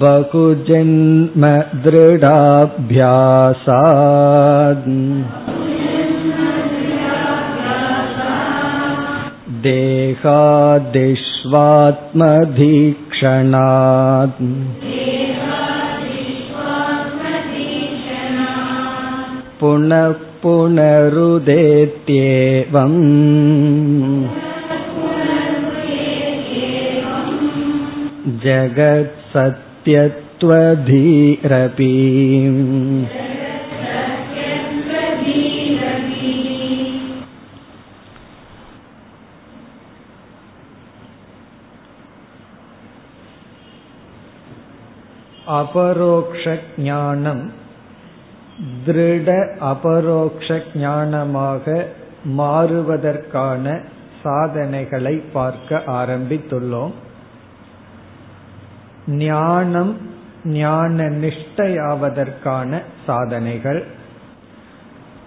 बहुजन्मदृढाभ्यासात् देहादिष्वात्मधीक्षणात् पुनः पुनरुदेत्येवम् जगत्सत्यत्वधीरपि அபரோக்ஷானம் திருட அபரோக்ஷ ஞானமாக மாறுவதற்கான சாதனைகளை பார்க்க ஆரம்பித்துள்ளோம் ஞானம் ஞான நிஷ்டையாவதற்கான சாதனைகள்.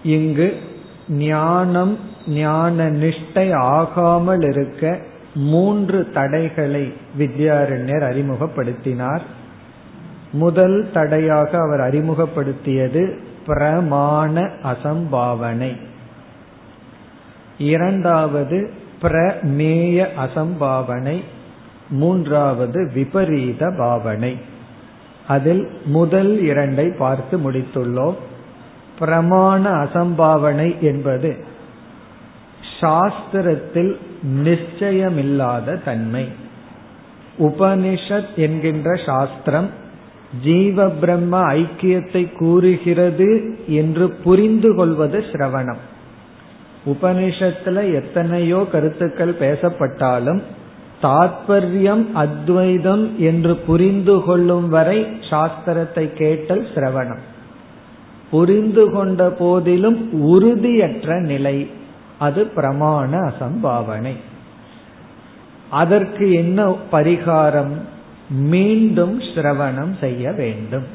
இங்கு ஞானம் ஞான நிஷ்டை ஆகாமல் இருக்க மூன்று தடைகளை வித்யாரண்யர் அறிமுகப்படுத்தினார். முதல் தடையாக அவர் அறிமுகப்படுத்தியது பிரமாண அசம்பாவனை. இரண்டாவது பிரமேய அசம்பாவனை. மூன்றாவது விபரீத பாவனை. அதில் முதல் இரண்டை பார்த்து முடித்துள்ளோம். பிரமாண அசம்பாவனை என்பது சாஸ்திரத்தில் நிச்சயமில்லாத தன்மை. உபனிஷத் என்கின்ற சாஸ்திரம் ஜீவ பிரம்ம ஐக்கியத்தை கூறுகிறது என்று புரிந்து கொள்வது சிரவணம். உபனிஷத்துல எத்தனையோ கருத்துக்கள் பேசப்பட்டாலும் தாத்பரியம் அத்வைதம் என்று புரிந்து கொள்ளும் வரை சாஸ்திரத்தை கேட்டல் சிரவணம். புரிந்து கொண்ட போதிலும் உறுதியற்ற நிலை அது பிரமாண அசம்பாவனை. அதற்கு என்ன பரிகாரம்? மீண்டும் சிரவணம் செய்ய வேண்டும்.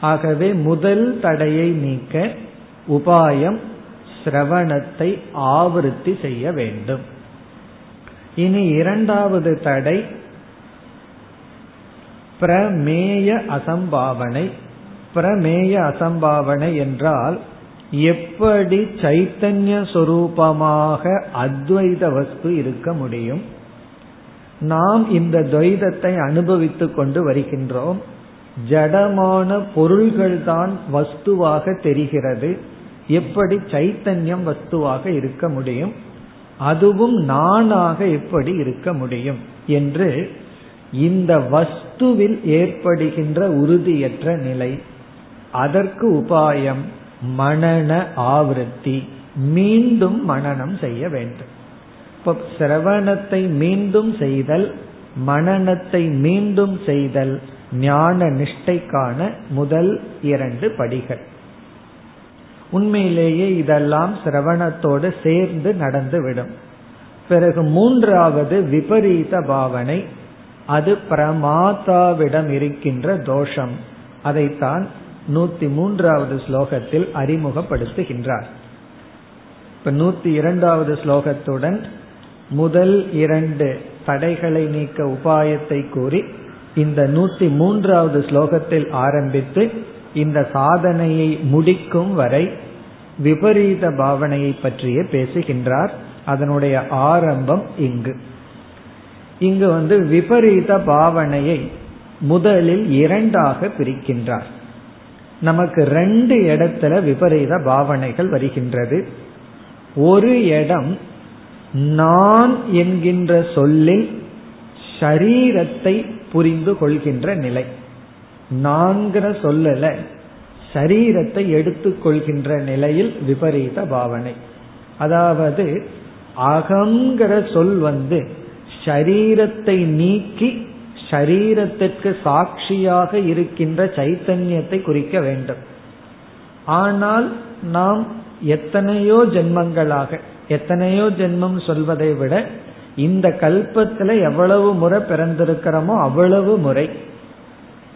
ஆகவே முதல் தடையை நீக்க உபாயம் சிரவணத்தை ஆவருத்தி செய்ய வேண்டும். இனி இரண்டாவது தடை பிரமேய அசம்பாவனை. பிரமேய அசம்பாவனை என்றால் எப்படி சைத்தன்ய சொரூபமாக அத்வைத வஸ்து இருக்க முடியும்? நாம் இந்த துவைதத்தை அனுபவித்துக் கொண்டு வருகின்றோம். ஜடமான பொருள்கள்தான் வஸ்துவாக தெரிகிறது. எப்படி சைத்தன்யம் வஸ்துவாக இருக்க முடியும்? அதுவும் நானாக எப்படி இருக்க முடியும் என்று இந்த வஸ்துவில் ஏற்படுகின்ற உறுதியற்ற நிலை அதற்கு உபாயம் மனன ஆவருத்தி மீண்டும் மனனம் செய்ய வேண்டும். இப்ப சிரவணத்தை மீண்டும் செய்தல் மனநத்தை மீண்டும் செய்தல் ஞான நிஷ்டைக்கான முதல் இரண்டு படிகள். உண்மையிலேயே இதெல்லாம் சிரவணத்தோடு சேர்ந்து நடந்துவிடும். பிறகு மூன்றாவது விபரீத பாவனை அது பிரமாதாவிடம் இருக்கின்ற தோஷம். அதைத்தான் நூத்தி மூன்றாவது ஸ்லோகத்தில் அறிமுகப்படுத்துகின்றார். இப்ப நூத்தி இரண்டாவது ஸ்லோகத்துடன் முதல் இரண்டு தடைகளை நீக்க உபாயத்தை கூறி இந்த நூத்தி மூன்றாவது ஸ்லோகத்தில் ஆரம்பித்து இந்த சாதனையை முடிக்கும் வரை விபரீத பாவனையை பற்றியே பேசுகின்றார். அதனுடைய ஆரம்பம் இங்கு. இங்கு வந்து விபரீத பாவனையை முதலில் இரண்டாக பிரிக்கின்றார். நமக்கு ரெண்டு இடத்துல விபரீத பாவனைகள் வருகின்றது. ஒரு இடம் நான் என்கின்ற சொல்லில் ஷரீரத்தை புரிந்து கொள்கின்ற நிலை. நான்கிற சொல்லல சரீரத்தை எடுத்துக்கொள்கின்ற நிலையில் விபரீத பாவனை. அதாவது அகங்கிற சொல் வந்து ஷரீரத்தை நீக்கி ஷரீரத்திற்கு சாட்சியாக இருக்கின்ற சைத்தன்யத்தை குறிக்க வேண்டும். ஆனால் நாம் எத்தனையோ ஜென்மங்களாக எத்தனையோ ஜென்மம் சொல்வதை விட இந்த கல்பத்துல எவ்வளவு முறை பிறந்திருக்கிறோமோ அவ்வளவு முறை.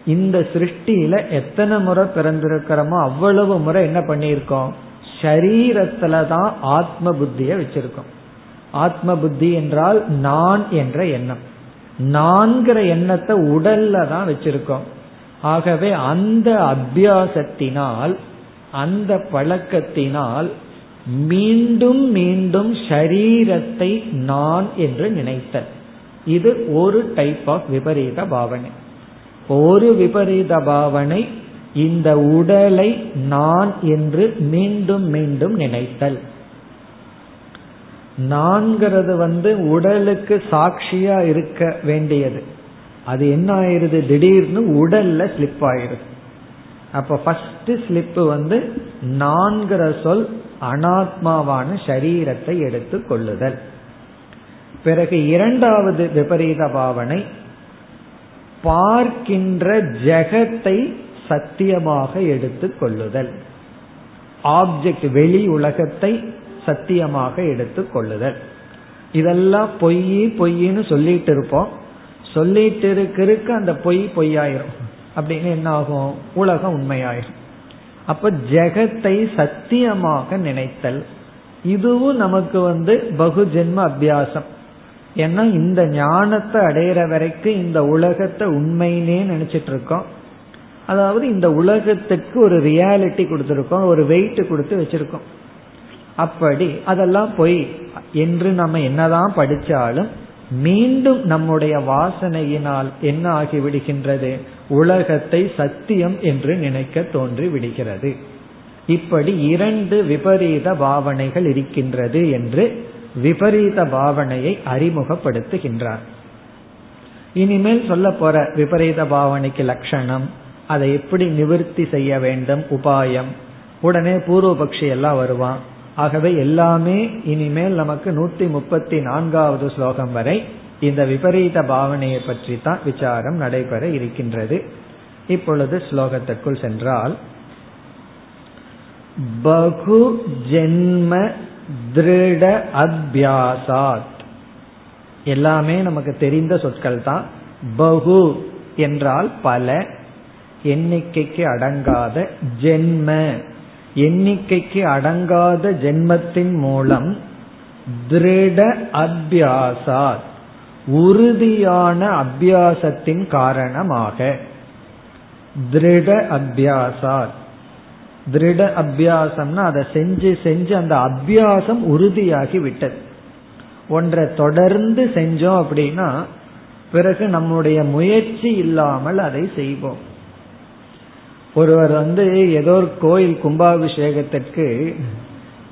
இந்த சிருஷ்டியில எத்தனை முறை பிறந்திருக்கிறோமோ அவ்வளவு முறை என்ன பண்ணியிருக்கோம்? ஷரீரத்துல தான் ஆத்ம புத்திய வச்சிருக்கோம். ஆத்ம புத்தி என்றால் நான் என்ற எண்ணம். நான்கிற எண்ணத்தை உடல்ல தான் வச்சிருக்கோம். ஆகவே அந்த அபியாசத்தினால் அந்த பழக்கத்தினால் மீண்டும் மீண்டும் ஷரீரத்தை நான் என்று நினைத்தல். இது ஒரு டைப் ஆஃப் விபரீத பாவனை. ஒரு விபரீத பாவனை இந்த உடலை நான் என்று மீண்டும் மீண்டும் நினைத்தல். நான்கிறது வந்து உடலுக்கு சாட்சியா இருக்க வேண்டியது. அது என்ன ஆயிருது? திடீர்னு உடல்ல ஸ்லிப் ஆயிருது. அப்ப ஃபர்ஸ்ட் ஸ்லிப் வந்து நான்கிற சொல் அனாத்மாவான சரீரத்தை எடுத்து கொள்ளுதல். பிறகு இரண்டாவது விபரீத பாவனை பார்க்கின்ற ஜெகத்தை சத்தியமாக எடுத்துக் கொள்ளுதல். ஆப்ஜெக்ட் வெளி உலகத்தை சத்தியமாக எடுத்துக் கொள்ளுதல். இதெல்லாம் பொய் பொய்ன்னு சொல்லிட்டு இருப்போம். சொல்லிட்டு இருக்கிறதுக்கு அந்த பொய் பொய்யாயிரும். அப்படின்னு என்ன ஆகும்? உலகம் உண்மையாயிரும். அப்ப ஜெகத்தை சத்தியமாக நினைத்தல். இதுவும் நமக்கு வந்து பகு ஜென்ம அபியாசம். ஏன்னா இந்த ஞானத்தை அடையிற வரைக்கும் இந்த உலகத்தை உண்மைன்னே நினைச்சிட்டு இருக்கோம் அதாவது இந்த உலகத்துக்கு ஒரு ரியாலிட்டி கொடுத்துருக்கோம் ஒரு வெயிட் கொடுத்து வச்சிருக்கோம். அப்படி அதெல்லாம் பொய் என்று நம்ம என்னதான் படிச்சாலும் மீண்டும் நம்முடைய வாசனையினால் என்ன ஆகி விடுகின்றது உலகத்தை சத்தியம் என்று நினைக்க தோன்றி விடுகிறது இப்படி இரண்டு விபரீத பாவனைகள் இருக்கின்றது என்று விபரீத பாவனையை அறிமுகப்படுத்துகின்றார். இனிமேல் சொல்ல போற விபரீத பாவனைக்கு லட்சணம் அதை எப்படி நிவர்த்தி செய்ய வேண்டும் உபாயம் உடனே பூர்வபக்ஷி எல்லாம் வருவான். ஆகவே எல்லாமே இனிமேல் நமக்கு நூத்தி முப்பத்தி நான்காவது ஸ்லோகம் வரை இந்த விபரீத பாவனையை பற்றி தான் விசாரம் நடைபெற இருக்கின்றது. இப்பொழுது ஸ்லோகத்திற்குள் சென்றால் பகு ஜென்ம திருட அபியாசாத். எல்லாமே நமக்கு தெரிந்த சொற்கள் தான் பகு என்றால் பல எண்ணிக்கைக்கு அடங்காத ஜென்ம. எண்ணிக்கைக்கு அடங்காத ஜென்மத்தின் மூலம் திருட அபியாசாத் உறுதியான அபியாசத்தின் காரணமாக. திருட அபியாசாத். திருட அபியாசம்னா அதை செஞ்சு செஞ்சு அந்த அபியாசம் உறுதியாகி விட்டது. ஒன்றை தொடர்ந்து செஞ்சோம் அப்படின்னா பிறகு நம்முடைய முயற்சி இல்லாமல் அதை செய்வோம். ஒருவர் வந்து ஏதோ ஒரு கோயில் கும்பாபிஷேகத்திற்கு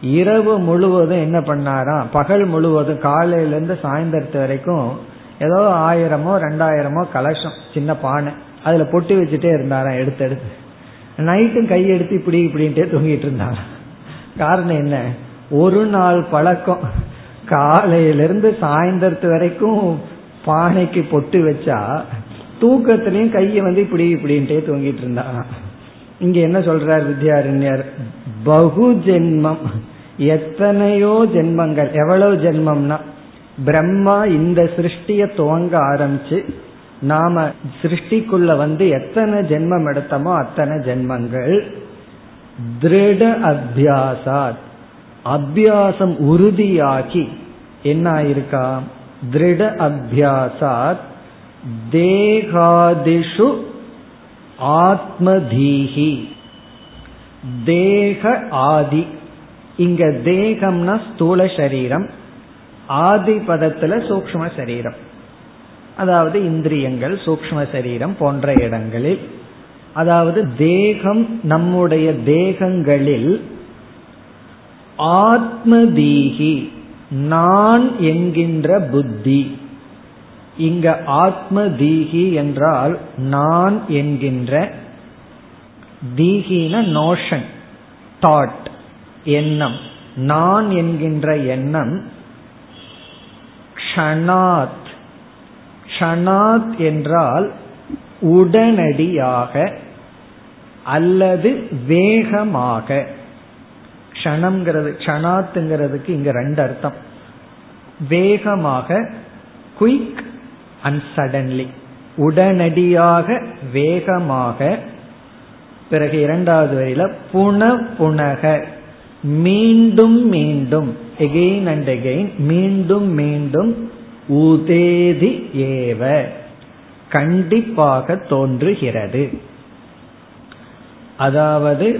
இரவு முழுவதும் என்ன பண்ணாராம் பகல் முழுவதும் காலையிலேருந்து சாயந்தரத்து வரைக்கும் ஏதோ ஆயிரமோ ரெண்டாயிரமோ கலசம் சின்ன பானை அதில் பொட்டி வச்சுட்டே இருந்தாராம் எடுத்து எடுத்து நைட்டும் கையெடுத்து இப்படி இப்படின்ட்டே தூங்கிட்டு இருந்தாங்க காரணம் என்ன? ஒரு நாள் பழக்கம். காலையிலிருந்து சாயந்தரத்து வரைக்கும் பானைக்கு பொட்டு வச்சா தூக்கத்திலையும் கையை வந்து இப்படி இப்படின்ட்டே தூங்கிட்டு இருந்தாங்க இங்க என்ன சொல்றார் வித்யாரண்யர்? பகு ஜென்மம். எத்தனையோ ஜென்மங்கள். எவ்வளவு ஜென்மம்னா பிரம்மா இந்த சிருஷ்டிய துவங்க ஆரம்பிச்சு நாம சிருஷ்டிக்குள்ள வந்து எத்தனை ஜென்மம் எடுத்தோமோ அத்தனை ஜென்மங்கள். திருட அபியாசாத். அபியாசம் உறுதியாகி என்ன ஆயிருக்கா திருட அபியாசாத் தேகாதிஷு ஆத்மதீஹி. தேக ஆதி. இங்க தேகம்னா ஸ்தூல சரீரம். ஆதி பதத்துல சூக்ம சரீரம். அதாவது இந்திரியங்கள் சூக்ம சரீரம் போன்ற இடங்களில் அதாவது தேகம் நம்முடைய தேகங்களில் ஆத்மதீகி நான் என்கின்ற புத்தி. இங்க ஆத்ம தீகி என்றால் நான் என்கின்ற தீகின நோஷன் தாட் எண்ணம். நான் என்கின்ற எண்ணம் க்ஷணாத் க்ஷணாத் என்றால் உடனடியாக அல்லது வேகமாக. க்ஷணம்ங்கிறது க்ஷணாத்துங்கிறதுக்கு இங்க ரெண்டு அர்த்தம். வேகமாக குயிக் அண்ட் சடன்லி உடனடியாக வேகமாக. பிறகு இரண்டாவது வரையில புன புனக. மீண்டும் மீண்டும். எகெயின் அண்ட் எகெயின் மீண்டும் மீண்டும். உதேதி ஏவ. கண்டிப்பாக தோன்றுகிறது. அதாவது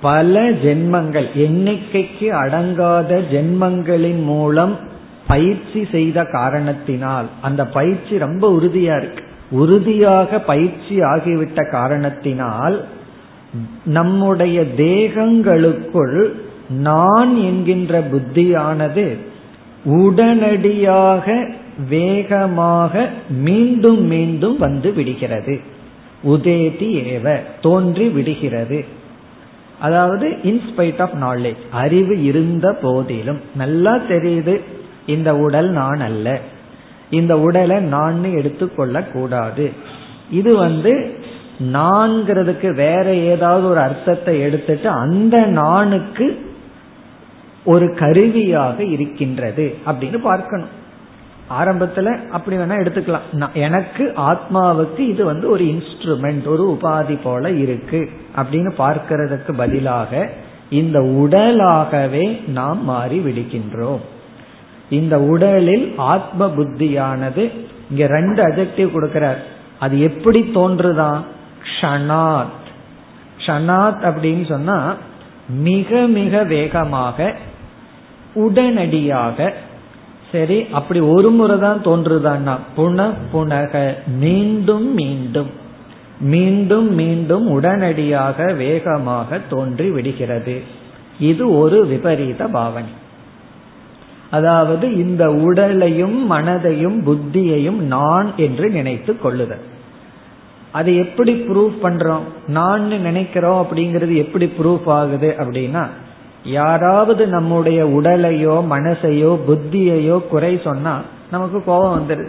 பல ஜென்மங்கள் எண்ணிக்கைக்கு அடங்காத ஜென்மங்களின் மூலம் பயிற்சி செய்த காரணத்தினால் அந்த பயிற்சி ரொம்ப உறுதியா இருக்கு. உறுதியாக பயிற்சி ஆகிவிட்ட காரணத்தினால் நம்முடைய தேகங்களுக்குள் நான் என்கின்ற புத்தியானது உடனடியாக வேகமாக மீண்டும் மீண்டும் வந்து விடுகிறது. உதேதி ஏவ தோன்றி விடுகிறது. அதாவது இன்ஸ்பைட் ஆஃப் நாலேஜ் அறிவு இருந்த போதிலும் நல்லா தெரியுது இந்த உடல் நான் அல்ல. இந்த உடலை நான் எடுத்துக்கொள்ள கூடாது இது வந்து நான்கிறதுக்கு வேற ஏதாவது ஒரு அர்த்தத்தை எடுத்துட்டு அந்த நானுக்கு ஒரு கருவியாக இருக்கின்றது அப்படின்னு பார்க்கணும். ஆரம்பத்துல அப்படி வேணா எடுத்துக்கலாம். எனக்கு ஆத்மாவுக்கு இது வந்து ஒரு இன்ஸ்ட்ருமெண்ட் ஒரு உபாதி போல இருக்கு அப்படின்னு பார்க்கறதுக்கு பதிலாக இந்த உடலாகவே நாம் மாறி விடுகின்றோம். இந்த உடலில் ஆத்ம புத்தியானது இங்க ரெண்டு அஜெக்டிவ் கொடுக்கிறார். அது எப்படி தோன்றுதான் ஷனாத் ஷனாத் அப்படின்னு சொன்னா மிக மிக வேகமாக உடனடியாக சரி அப்படி ஒரு முறை தான் தோன்றுதான்னா புன புனக மீண்டும் மீண்டும் மீண்டும் மீண்டும் உடனடியாக வேகமாக தோன்றி விடுகிறது. இது ஒரு விபரீத பாவனை. அதாவது இந்த உடலையும் மனதையும் புத்தியையும் நான் என்று நினைத்து கொள்ளுதல். அது எப்படி ப்ரூவ் பண்றோம்? நான் நினைக்கிறோம் அப்படிங்கிறது எப்படி ப்ரூஃப் ஆகுது அப்படின்னா யாராவது நம்முடைய உடலையோ மனசையோ புத்தியையோ குறை சொன்னா நமக்கு கோபம் வந்துடுது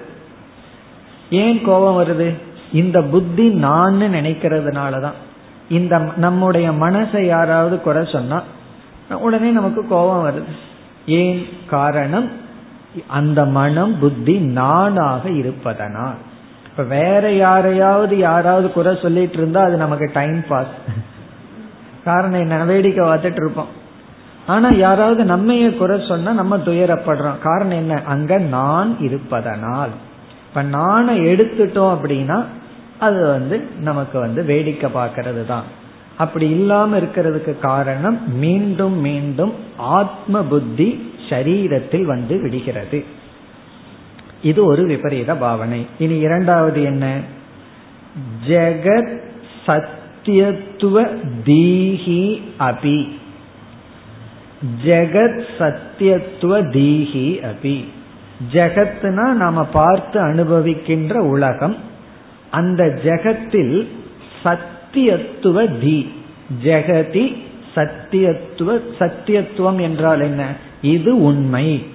ஏன் கோபம் வருது? இந்த புத்தி நான் நினைக்கிறதுனாலதான். இந்த நம்முடைய மனசை யாராவது குறை சொன்னா உடனே நமக்கு கோபம் வருது. ஏன் காரணம்? அந்த மனம் புத்தி நானாக இருப்பதனால். இப்ப வேற யாரையாவது யாராவது குறை சொல்லிட்டு இருந்தா அது நமக்கு டைம் பாஸ் காரணம் என்ன? வேடிக்கை பார்த்துட்டு இருப்போம். ஆனா யாராவது நம்மைய குறை சொன்னா நம்ம துயரப்படுறோம். காரணம் என்ன? அங்க நான் இருப்பதனால். இப்ப நானை எடுத்துட்டோம் அப்படின்னா அது வந்து நமக்கு வந்து வேடிக்கை பார்க்கறது தான் அப்படி இல்லாம இருக்கிறதுக்கு காரணம் மீண்டும் மீண்டும் ஆத்ம புத்தி சரீரத்தில் வந்து விடுகிறது. இது ஒரு விபரீத பாவனை. இனி இரண்டாவது என்ன? ஜெகத் சத்தியத்துவ தீஹி அபி. ஜெகத் சத்தியத்துவ தீஹி அபி. ஜெகத்னா நாம பார்த்து அனுபவிக்கின்ற உலகம். அந்த ஜெகத்தில் சத்தியத்துவ தி. ஜெகதி சத்தியத்துவ சத்தியத்துவம் என்றால் என்ன? இது உண்மை.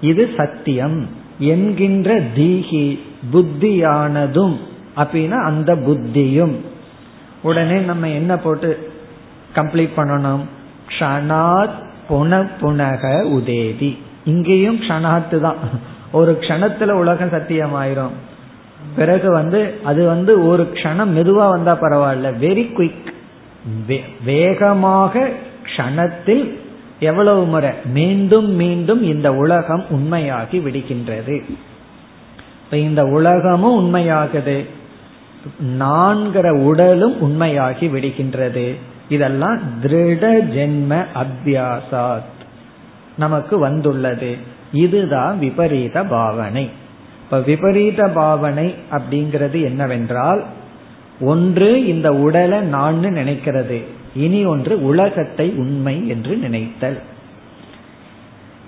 இது சத்தியம் என்கின்ற தீகி புத்தியானதும் அப்படின்னா அந்த புத்தியும். உடனே நம்ம என்ன போட்டு கம்ப்ளீட் பண்ணணும்? க்ஷணாத் புன புனக உதேதி. இங்கேயும் க்ஷணாத்து தான் ஒரு க்ஷணத்துல உலகம் சத்தியமாயிரும். பிறகு வந்து அது வந்து ஒரு க்ஷணம் மெதுவா வந்தா பரவாயில்ல. வெரி குயிக் வேகமாக க்ஷணத்தில் எவ்வளவு முறை? மீண்டும் மீண்டும் இந்த உலகம் உண்மையாகி விடுகின்றது. இப்ப இந்த உலகமும் உண்மையாகுது. நான்கிற உடலும் உண்மையாகி விடுகின்றது. இதெல்லாம் திருட ஜென்ம அத்தியாசாத் நமக்கு வந்துள்ளது. இதுதான் விபரீத பாவனை. இப்ப விபரீத பாவனை அப்படிங்கிறது என்னவென்றால் ஒன்று இந்த உடலை நான் நினைக்கிறது. இனி ஒன்று உலகத்தை உண்மை என்று நினைத்தல்.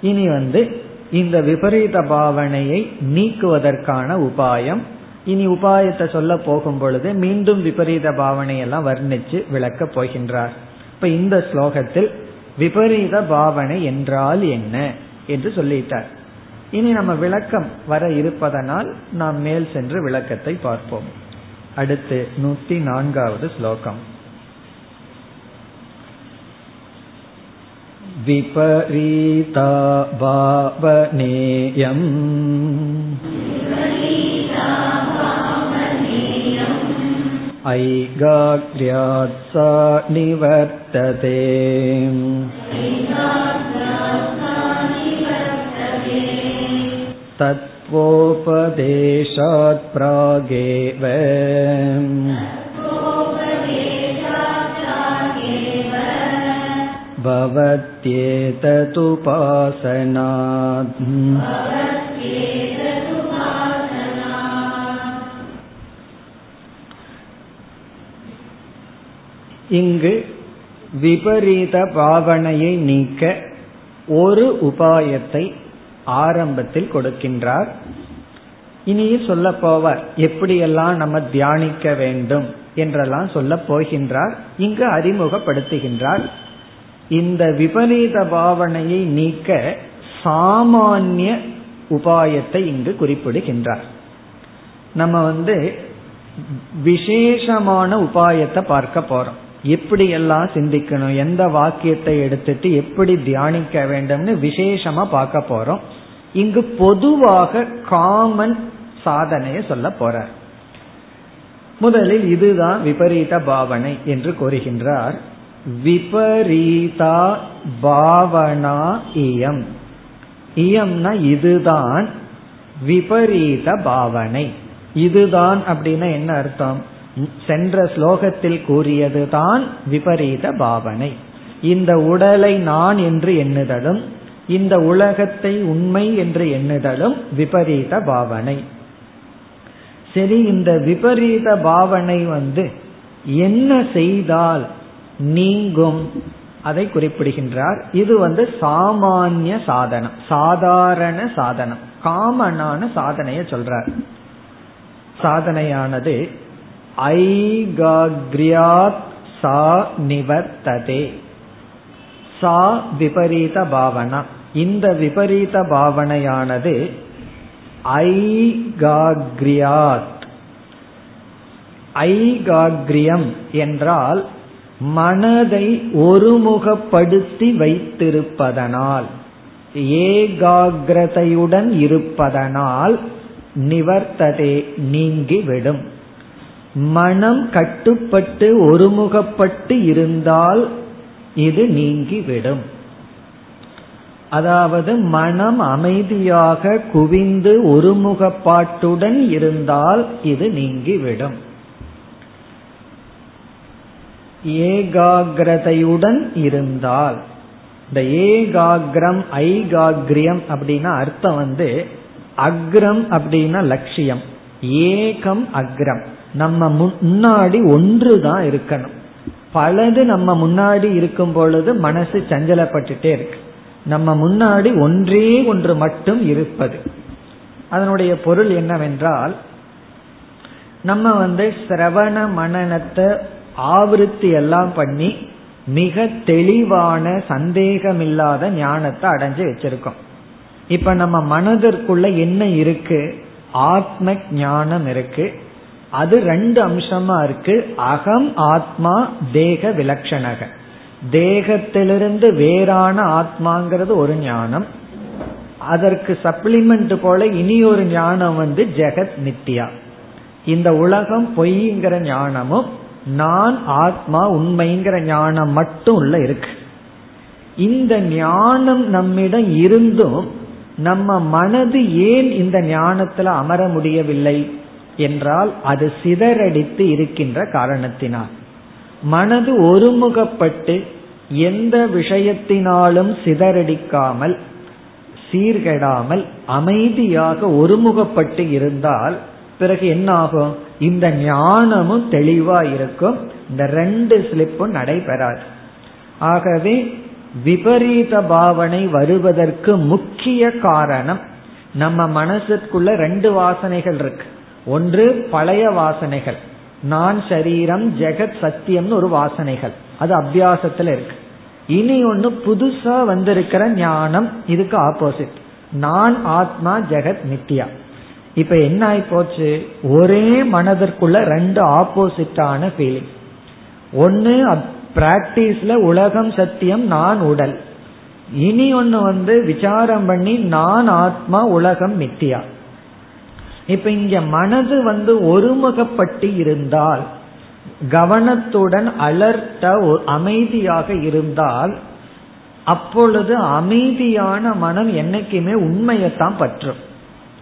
இனி வந்து இந்த விபரீத பாவனையை நீக்குவதற்கான உபாயம் இனி உபாயத்தை சொல்ல போகும் பொழுது மீண்டும் விபரீத பாவனையெல்லாம் வர்ணிச்சு விளக்கப் போகின்றார் இப்ப இந்த ஸ்லோகத்தில் விபரீத பாவனை என்றால் என்ன என்று சொல்லிட்டார் இனி நம்ம விளக்கம் வர இருப்பதனால் நாம் மேல் சென்று விளக்கத்தை பார்ப்போம் அடுத்து நூத்தி நான்காவது ஸ்லோகம் विपरीता भावनेयम् ऐगाग्र्यात् सा निवर्तते तत्त्वोपदेशात् प्रागेव भवत्येतदुपासनात् இங்கு விபரீத பாவனையை நீக்க ஒரு உபாயத்தை ஆரம்பத்தில் கொடுக்கின்றார். இனியும் சொல்ல போவார் எப்படியெல்லாம் நம்ம தியானிக்க வேண்டும் என்றெல்லாம் சொல்ல போகின்றார் இங்கு அறிமுகப்படுத்துகின்றார். இந்த விபரீத பாவனையை நீக்க சாமானிய உபாயத்தை இங்கு குறிப்பிடுகின்றார். நம்ம வந்து விசேஷமான உபாயத்தை பார்க்க போறோம். எப்படி எல்லாம் சிந்திக்கணும் எந்த வாக்கியத்தை எடுத்துட்டு எப்படி தியானிக்க வேண்டும்னு விசேஷமா பார்க்க போறோம். இங்கு பொதுவாக காமன் சாதனைய சொல்ல போறார் முதலில் இதுதான் விபரீத பாவனை என்று கூறுகின்றார். விபரீதா பாவனா இயம். இயம்னா இதுதான் விபரீத பாவனை. இதுதான் அப்படின்னா என்ன அர்த்தம்? சென்ற ஸ்லோகத்தில் கூறியதுதான் விபரீத பாவனை. இந்த உடலை நான் என்று எண்ணுதலும் இந்த உலகத்தை உண்மை என்று எண்ணுதலும் விபரீத பாவனை. சரி இந்த விபரீத பாவனை வந்து என்ன செய்தால் நீங்கும்? அதை குறிப்பிடுகின்றார். இது வந்து சாமானிய சாதனம் சாதாரண சாதனம் காமனான சாதனைய சொல்றார். சாதனையானது ஐகாக்ரியாத் சா நிவர்த்ததே. சா விபரீத பாவனா. இந்த விபரீத பாவனையானது ஐகாக்ரியாத். ஐகாக்ரியம் என்றால் மனதை ஒருமுகப்படுத்தி வைத்திருப்பதனால் ஏகாகிரதையுடன் இருப்பதனால் நிவர்த்ததே நீங்கிவிடும். மனம் கட்டுப்பட்டு ஒருமுகப்பட்டு இருந்தால் இது நீங்கிவிடும். அதாவது மனம் அமைதியாக குவிந்து ஒருமுகப்பாட்டுடன் இருந்தால் இது நீங்கிவிடும். ஏகாகிரதையுடன் இருந்தால் இந்த ஏகாகிரம் ஐகாகிரியம் அப்படின்னா அர்த்தம் வந்து அக்ரம் அப்படின்னா லட்சியம் ஏகம் அக்ரம். நம்ம முன்னாடி ஒன்று தான் இருக்கணும். பலது நம்ம முன்னாடி இருக்கும் பொழுது மனசு சஞ்சலப்பட்டுட்டே இருக்கு. நம்ம முன்னாடி ஒன்றே ஒன்று மட்டும் இருப்பது. அதனுடைய பொருள் என்னவென்றால் நம்ம வந்து சிரவண மனநத்தை ஆவருத்தி எல்லாம் பண்ணி மிக தெளிவான சந்தேகமில்லாத ஞானத்தை அடைஞ்சு வச்சிருக்கோம். இப்ப நம்ம மனதிற்குள்ள என்ன இருக்கு? ஆத்ம ஞானம் இருக்கு. அது ரெண்டு அம்சமா இருக்கு. அகம் ஆத்மா தேக விலட்சணக தேகத்திலிருந்து வேறான ஆத்மாங்கிறது ஒரு ஞானம். அதற்கு சப்ளிமெண்ட் போல இனி ஒரு ஞானம் வந்து ஜெகத் நித்யா. இந்த உலகம் பொய்ங்கிற ஞானமும் நான் ஆத்மா உண்மைங்கிற ஞானம் மட்டும் உள்ள இருக்கு. இந்த ஞானம் நம்மிடம் இருந்தும் நம்ம மனது ஏன் இந்த ஞானத்துல அமர முடியவில்லை? என்றால் அது சிதறடித்து இருக்கின்ற காரணத்தினால். மனது ஒருமுகப்பட்டு எந்த விஷயத்தினாலும் சிதறடிக்காமல் சீர்கெடாமல் அமைதியாக ஒருமுகப்பட்டு இருந்தால் பிறகு என்ன ஆகும் இந்த ஞானமும் தெளிவா இருக்கும். இந்த ரெண்டு ஸ்லிப்பும் நடைபெறாது. ஆகவே விபரீத பாவனை வருவதற்கு முக்கிய காரணம் நம்ம மனசுக்குள்ள ரெண்டு வாசனைகள் இருக்கு. ஒன்று பழைய வாசனைகள். நான் சரீரம் ஜெகத் சத்தியம்னு ஒரு வாசனைகள். அது அபியாசத்துல இருக்கு. இனி ஒன்னு புதுசா வந்திருக்கிற ஞானம் இதுக்கு ஆப்போசிட் நான் ஆத்மா ஜெகத் நித்யா. இப்ப என்ன ஆயி போச்சு ஒரே மனதிற்குள்ள ரெண்டு ஆப்போசிட்டான ஃபீலிங் ஒன்னு பிராக்டிஸ்ல உலகம் சத்தியம் நான் உடல். இனி ஒன்னு வந்து விசாரம் பண்ணி நான் ஆத்மா உலகம் மித்தியா இப்ப இங்க மனது வந்து ஒருமுகப்பட்டு இருந்தால் கவனத்துடன் அலர்ட்ட அமைதியாக இருந்தால் அப்பொழுது அமைதியான மனம் என்னைக்குமே உண்மையத்தான் பற்றும்.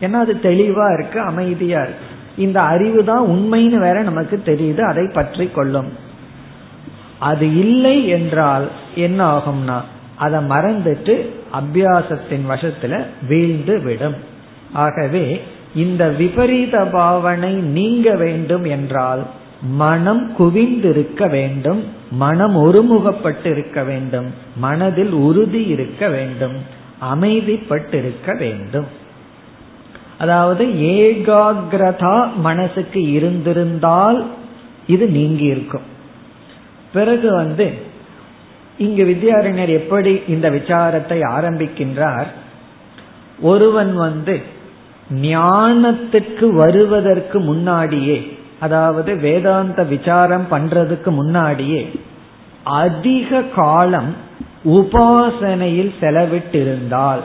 ஏன்னா அது தெளிவா இருக்கு அமைதியா இருக்கு. இந்த அறிவு தான் உண்மைன்னு வேற நமக்கு தெரியுது அதை பற்றி கொள்ளும். அது இல்லை என்றால் என்ன ஆகும்னா அதை மறந்துட்டு அபியாசத்தின் வசத்துல வீழ்ந்து விடும். ஆகவே இந்த விபரீத பாவனை நீங்க வேண்டும் என்றால் மனம் குவிந்திருக்க வேண்டும் மனம் ஒருமுகப்பட்டு இருக்க வேண்டும் மனதில் உறுதி இருக்க வேண்டும் அமைதிப்பட்டிருக்க வேண்டும். அதாவது ஏகாகிரதா மனசுக்கு இருந்திருந்தால் இது நீங்கி இருக்கும் பிறகு வந்து இங்கு வித்யாரண்யர் எப்படி இந்த விசாரத்தை ஆரம்பிக்கின்றார்? ஒருவன் வந்து ஞானத்துக்கு வருவதற்கு முன்னாடியே அதாவது வேதாந்த விசாரம் பண்றதுக்கு முன்னாடியே அதிக காலம் உபாசனையில் செலவிட்டிருந்தால்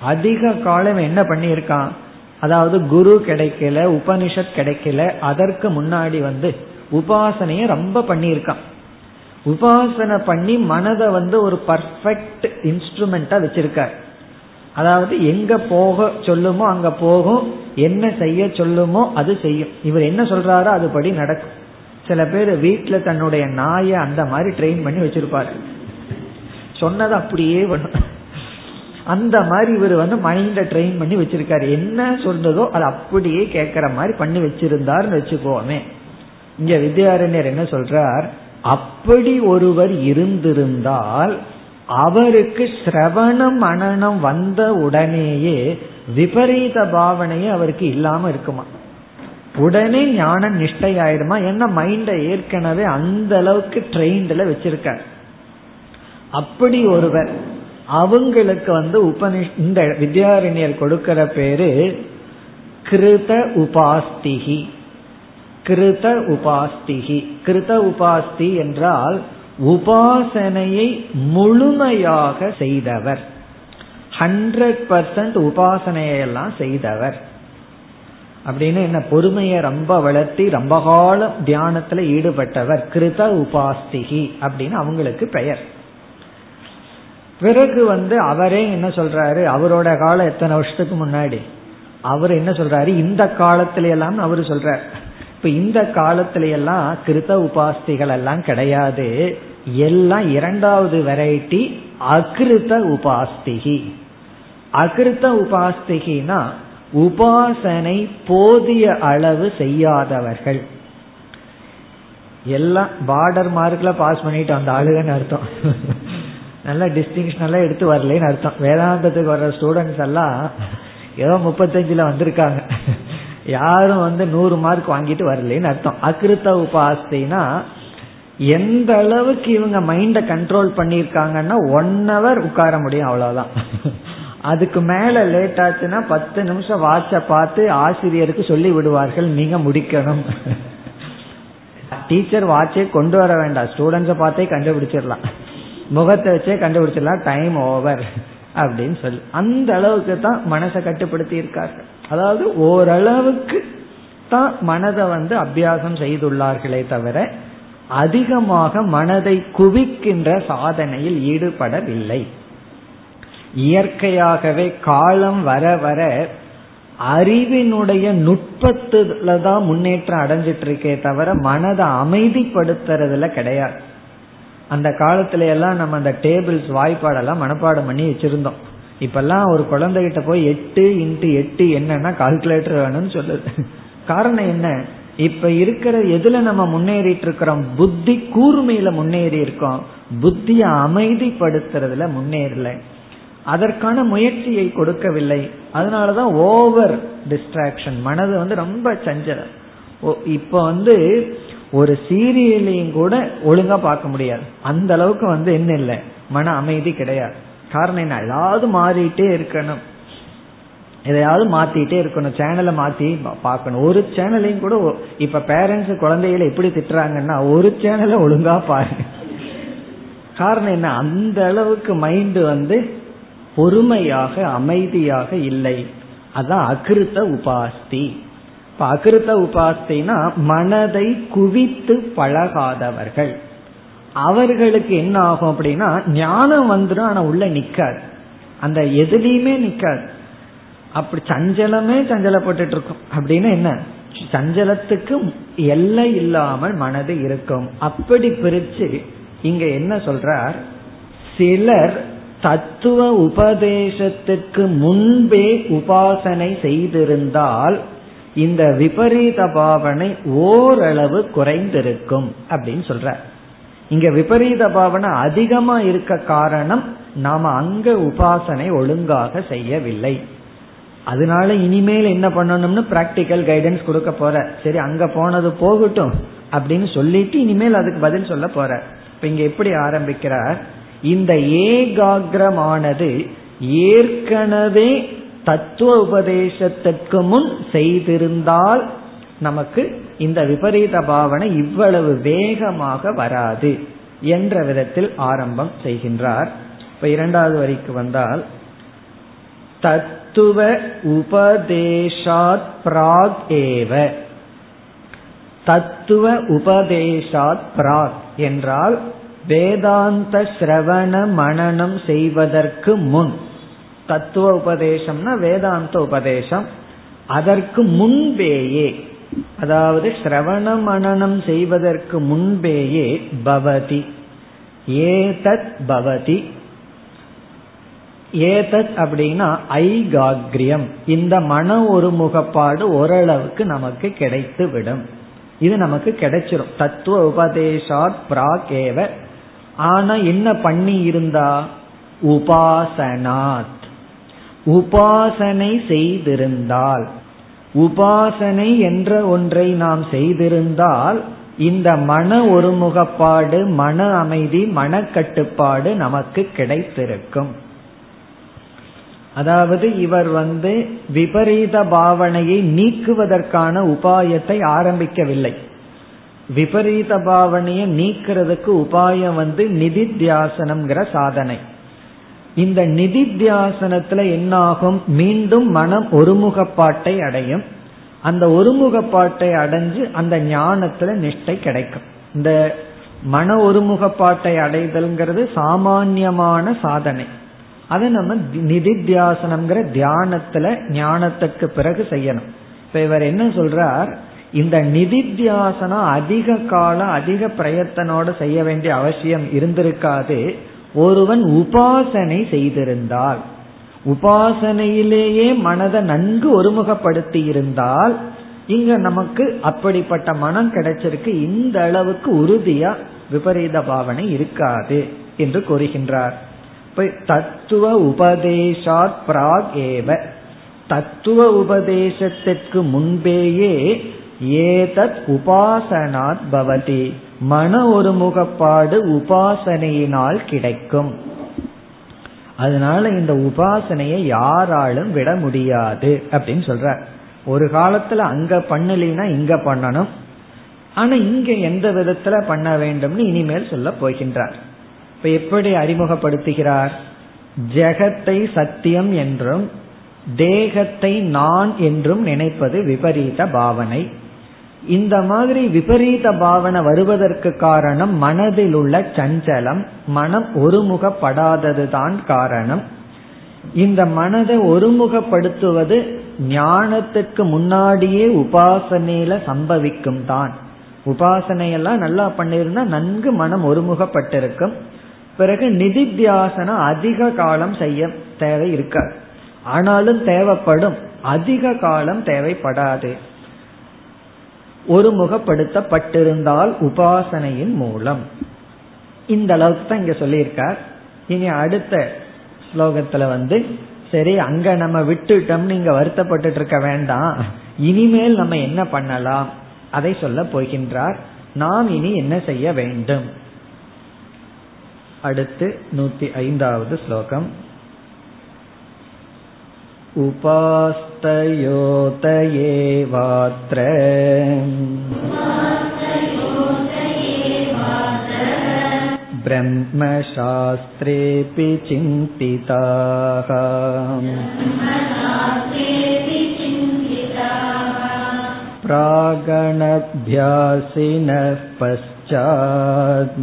அதிக காலம் என்ன பண்ணியிருக்கான்? அதாவது குரு கிடைக்கல உபனிஷத் கிடைக்கல அதற்கு முன்னாடி வந்து உபாசனைய ரொம்ப பண்ணியிருக்கான். உபாசனை பண்ணி மனதை வந்து ஒரு பர்ஃபெக்ட் இன்ஸ்ட்ருமெண்டா வச்சிருக்கார். அதாவது எங்க போக சொல்லுமோ அங்க போகும் என்ன செய்ய சொல்லுமோ அது செய்யும். இவர் என்ன சொல்றாரோ அதுபடி நடக்கும். சில பேர் வீட்டுல தன்னுடைய நாயை அந்த மாதிரி ட்ரெயின் பண்ணி வச்சிருப்பாரு. சொன்னது அப்படியே பண்ணும் அந்த மாதிரி இவர் வந்து மைண்ட ட்ரெயின் பண்ணி வச்சிருக்காரு. என்ன சொன்னதோ அது அப்படியே கேட்கற மாதிரி பண்ணி வச்சிருந்தாருன்னு வச்சுக்கோமே. இங்க வித்யாரண்யர் என்ன சொல்றார்? அப்படி ஒருவர் இருந்திருந்தால் அவருக்கு சிரவணம் மனநம் வந்த உடனேயே விபரீத பாவனையே அவருக்கு இல்லாம இருக்குமா? உடனே ஞான நிஷ்டை ஆயிடுமா என்ன மைண்ட ஏற்கனவே அந்த அளவுக்கு ட்ரெயின்ல வச்சிருக்கார். அப்படி ஒருவர் அவங்களுக்கு வந்து உபனிஷ் இந்த வித்யாரண்யர் கொடுக்கிற பேரு கிருத உபாஸ்திகி கிருத உபாஸ்திகி கிருத உபாஸ்தி என்றால் உபாசனையை முழுமையாக செய்தவர். ஹண்ட்ரட் பர்சன்ட் உபாசனையெல்லாம் செய்தவர். அப்படின்னு என்ன பொறுமையை ரொம்ப வளர்த்தி ரொம்ப காலம் தியானத்துல ஈடுபட்டவர். கிருத உபாஸ்திகி அப்படின்னு அவங்களுக்கு பெயர். பிறகு வந்து அவரே என்ன சொல்றாரு அவரோட காலம் எத்தனை வருஷத்துக்கு முன்னாடி? அவர் என்ன சொல்றாரு இந்த காலத்துல எல்லாம் அவரு சொல்றார். இப்ப இந்த காலத்துல எல்லாம் கிருத உபாஸ்திகள் எல்லாம் கிடையாது. எல்லாம் இரண்டாவது வெரைட்டி அகிருத்த உபாஸ்திகி. அகிருத்த உபாஸ்திகினா உபாசனை போதிய அளவு செய்யாதவர்கள். எல்லாம் பார்டர் மார்க்ல பாஸ் பண்ணிட்டு அந்த ஆளுகன்னு அர்த்தம். நல்ல டிஸ்டிங்ஷன் எல்லாம் எடுத்து வரலன்னு அர்த்தம். வேதாந்தத்துக்கு வர்ற ஸ்டூடெண்ட்ஸ் எல்லாம் ஏதோ முப்பத்தஞ்சுல வந்திருக்காங்க. யாரும் வந்து நூறு மார்க் வாங்கிட்டு வரலன்னு அர்த்தம். அகிருத்த உபாஸ்தினா எந்த அளவுக்கு இவங்க மைண்ட கண்ட்ரோல் பண்ணிருக்காங்கன்னா ஒன் ஹவர் உட்கார முடியும் அவ்வளவுதான். அதுக்கு மேல லேட் ஆச்சுன்னா பத்து நிமிஷம் வாட்ச பார்த்து ஆசிரியருக்கு சொல்லி விடுவார்கள் நீங்க முடிக்கணும். டீச்சர் வாட்சே கொண்டு வர வேண்டாம். ஸ்டூடெண்ட்ஸை பார்த்தே கண்டுபிடிச்சிடலாம். முகத்தை வச்சே கண்டுபிடிச்சிடலாம். டைம் ஓவர் அப்படின்னு சொல்லி. அந்த அளவுக்கு தான் மனசை கட்டுப்படுத்தி இருக்கார்கள் அதாவது ஓரளவுக்கு தான் மனதை வந்து அபியாசம் செய்துள்ளார்களே தவிர அதிகமாக மனதை குவிக்கின்ற சாதனையில் ஈடுபடவில்லை. இயற்கையாகவே காலம் வர வர அறிவினுடைய நுட்பத்துல தான் முன்னேற்றம் அடைஞ்சிட்டு இருக்கே தவிர மனதை அமைதிப்படுத்துறதுல கிடையாது. அந்த காலத்துல எல்லாம் நம்ம அந்த டேபிள்ஸ் வாய்ப்பாடெல்லாம் மனப்பாடம் பண்ணி வச்சிருந்தோம். இப்பெல்லாம் ஒரு குழந்தைகிட்ட போய் எட்டு இன்ட்டு எட்டு என்னன்னா கால்குலேட்டர் வேணும்னு சொல்லுது. காரணம் என்ன? இப்ப இருக்கிற எதுல நம்ம முன்னேறிட்டு இருக்கிறோம் புத்தி கூர்மையில முன்னேறி இருக்கோம் புத்திய அமைதிப்படுத்துறதுல முன்னேறல. அதற்கான முயற்சியை கொடுக்கவில்லை. அதனாலதான் ஓவர் டிஸ்ட்ராக்ஷன். மனது வந்து ரொம்ப சஞ்சலம் இப்ப வந்து ஒரு சீரியலையும் கூட ஒழுங்கா பார்க்க முடியாது. அந்த அளவுக்கு வந்து என்ன இல்லை? மன அமைதி கிடையாது. காரணம் என்ன? ஏதாவது மாறிட்டே இருக்கணும். எதையாவது மாத்திட்டே இருக்கணும் சேனலை மாத்தி பார்க்கணும். ஒரு சேனலையும் கூட இப்ப பேரண்ட்ஸ் குழந்தைகளை எப்படி திட்டுறாங்கன்னா ஒரு சேனலை ஒழுங்கா பாருங்க. காரணம் என்ன? அந்த அளவுக்கு மைண்ட் வந்து பொறுமையாக அமைதியாக இல்லை. அதான் அகிருத்த உபாஸ்தி. இப்ப அகிருத்த உபாஸ்தினா மனதை குவித்து பழகாதவர்கள். அவர்களுக்கு என்ன ஆகும் அப்படின்னா ஞானம் வந்துடும் ஆனா உள்ள நிக்காது. அந்த எதுலையுமே நிக்காது. அப்படி சஞ்சலமே சஞ்சலப்பட்டு இருக்கும் அப்படின்னு என்ன? சஞ்சலத்துக்கு எல்லை இல்லாமல் மனது இருக்கும். அப்படி பிரிச்சு இங்க என்ன சொல்றார்? சிலர் தத்துவ உபதேசத்துக்கு முன்பே உபாசனை செய்திருந்தால் இந்த விபரீத பாவனை ஓரளவு குறைந்திருக்கும் அப்படின்னு சொல்ற இங்க விபரீத பாவனை அதிகமா இருக்க காரணம் நாம அங்க உபாசனை ஒழுங்காக செய்யவில்லை. அதனால இனிமேல் என்ன பண்ணணும்னு பிராக்டிக்கல் கைடன்ஸ் கொடுக்க போற. சரி அங்க போனது போகட்டும் அப்படின்னு சொல்லிட்டு இனிமேல் அதுக்கு பதில் சொல்ல போற. இப்ப இங்க எப்படி ஆரம்பிக்கிறார்? இந்த ஏகாகிரமானது ஏற்கனவே தத்துவ உபதேசத்திற்கு முன் செய்திருந்தால் நமக்கு இந்த விபரீத பாவனை இவ்வளவு வேகமாக வராது என்ற விதத்தில் ஆரம்பம் செய்கின்றார். இப்ப இரண்டாவது வரிக்கு வந்தால் தத் தத்துவ உபதேசாத் பிராக் ஏவ. தத்துவ உபதேசாத் பிராக் என்றால் வேதாந்த சிரவண மனநம் செய்வதற்கு முன். தத்துவ உபதேசம்னா வேதாந்த உபதேசம். அதற்கு முன்பேயே அதாவது சிரவண மனநம் செய்வதற்கு முன்பேயே பவதி. ஏதத் பவதி. ஏதத் அப்படின்னா ஐகாகிரியம். இந்த மன ஒருமுகப்பாடு ஓரளவுக்கு நமக்கு கிடைத்து விடும் இது நமக்கு கிடைச்சிரும். தத்துவ உபதேசாத் பிராகேவ ஆனா என்ன பண்ணி இருந்தா? உபாசனாத். உபாசனை செய்திருந்தால் உபாசனை என்ற ஒன்றை நாம் செய்திருந்தால் இந்த மன ஒருமுகப்பாடு மன அமைதி மனக்கட்டுப்பாடு நமக்கு கிடைத்திருக்கும். அதாவது இவர் வந்து விபரீத பாவனையை நீக்குவதற்கான உபாயத்தை ஆரம்பிக்கவில்லை. விபரீத பாவனையை நீக்கிறதுக்கு உபாயம் வந்து நிதித்தியாசனம்ங்கிற சாதனை. இந்த நிதித்தியாசனத்துல என்னாகும்? மீண்டும் மனம் ஒருமுகப்பாட்டை அடையும். அந்த ஒருமுகப்பாட்டை அடைஞ்சு அந்த ஞானத்துல நிஷ்டை கிடைக்கும். இந்த மன ஒருமுகப்பாட்டை அடைதல்ங்கிறது சாமான்யமான சாதனை. அதை நம்ம நிதித்தியாசனம்ங்கிற தியானத்துல ஞானத்துக்கு பிறகு செய்யணும். இப்ப இவர் என்ன சொல்றார்? இந்த நிதித்தியாசனம் அதிக காலம் அதிக பிரயத்தனோட செய்ய வேண்டிய அவசியம் இருந்திருக்காது. ஒருவன் உபாசனை செய்திருந்தால் உபாசனையிலேயே மனதை நன்கு ஒருமுகப்படுத்தி இருந்தால் இங்க நமக்கு அப்படிப்பட்ட மனம் கிடைச்சிருக்கு. இந்த அளவுக்கு உறுதியா விபரீத பாவனை இருக்காது என்று கூறுகின்றார். தத்துவ உபதேசாத் பிராக் ஏவ. தத்துவ உபதேசத்திற்கு முன்பேயே ஏதத் உபாசனாத் பவதி. மன ஒருமுகப்பாடு உபாசனையினால் கிடைக்கும். அதனால இந்த உபாசனையை யாராலும் விட முடியாது அப்படின்னு சொல்ற. ஒரு காலத்துல அங்க பண்ணலைன்னா இங்க பண்ணணும். ஆனா இங்க எந்த விதத்துல பண்ண வேண்டும்னு இனிமேல் சொல்ல போகின்றார். இப்ப எப்படி அறிமுகப்படுத்துகிறார்? ஜெகத்தை சத்தியம் என்றும் தேகத்தை நான் என்றும் நினைப்பது விபரீத பாவனை. இந்த மாதிரி விபரீத பாவனை வருவதற்கு காரணம் மனதில் உள்ள சஞ்சலம் மனம் ஒருமுகப்படாததுதான் காரணம். இந்த மனதை ஒருமுகப்படுத்துவது ஞானத்துக்கு முன்னாடியே உபாசனையில சம்பவிக்கும் தான். உபாசனையெல்லாம் நல்லா பண்ணிருந்தா நன்கு மனம் ஒருமுகப்பட்டிருக்கும். பிறகு நிதித்தியாசனம் அதிக காலம் செய்ய தேவை இருக்காது. ஆனாலும் தேவைப்படும் அதிக காலம் தேவைப்படாது. ஒருமுகப்படுத்தப்பட்டிருந்தால் உபாசனையின் மூலம். இந்த அளவுக்கு தான் இங்க சொல்லியிருக்கார். இனி அடுத்த ஸ்லோகத்துல வந்து சரி அங்க நம்ம விட்டுட்டோம் நீங்க வருத்தப்பட்டு இருக்க வேண்டாம். இனிமேல் நம்ம என்ன பண்ணலாம்? அதை சொல்ல போகின்றார். நாம் இனி என்ன செய்ய வேண்டும்? அடுத்து நூத்தி ஐந்தாவது ஸ்லோகம் उपास्तयोत एवात्र ब्रह्मशास्त्रेऽपि चिन्तिताः प्रागणभ्यासिनः पश्चात्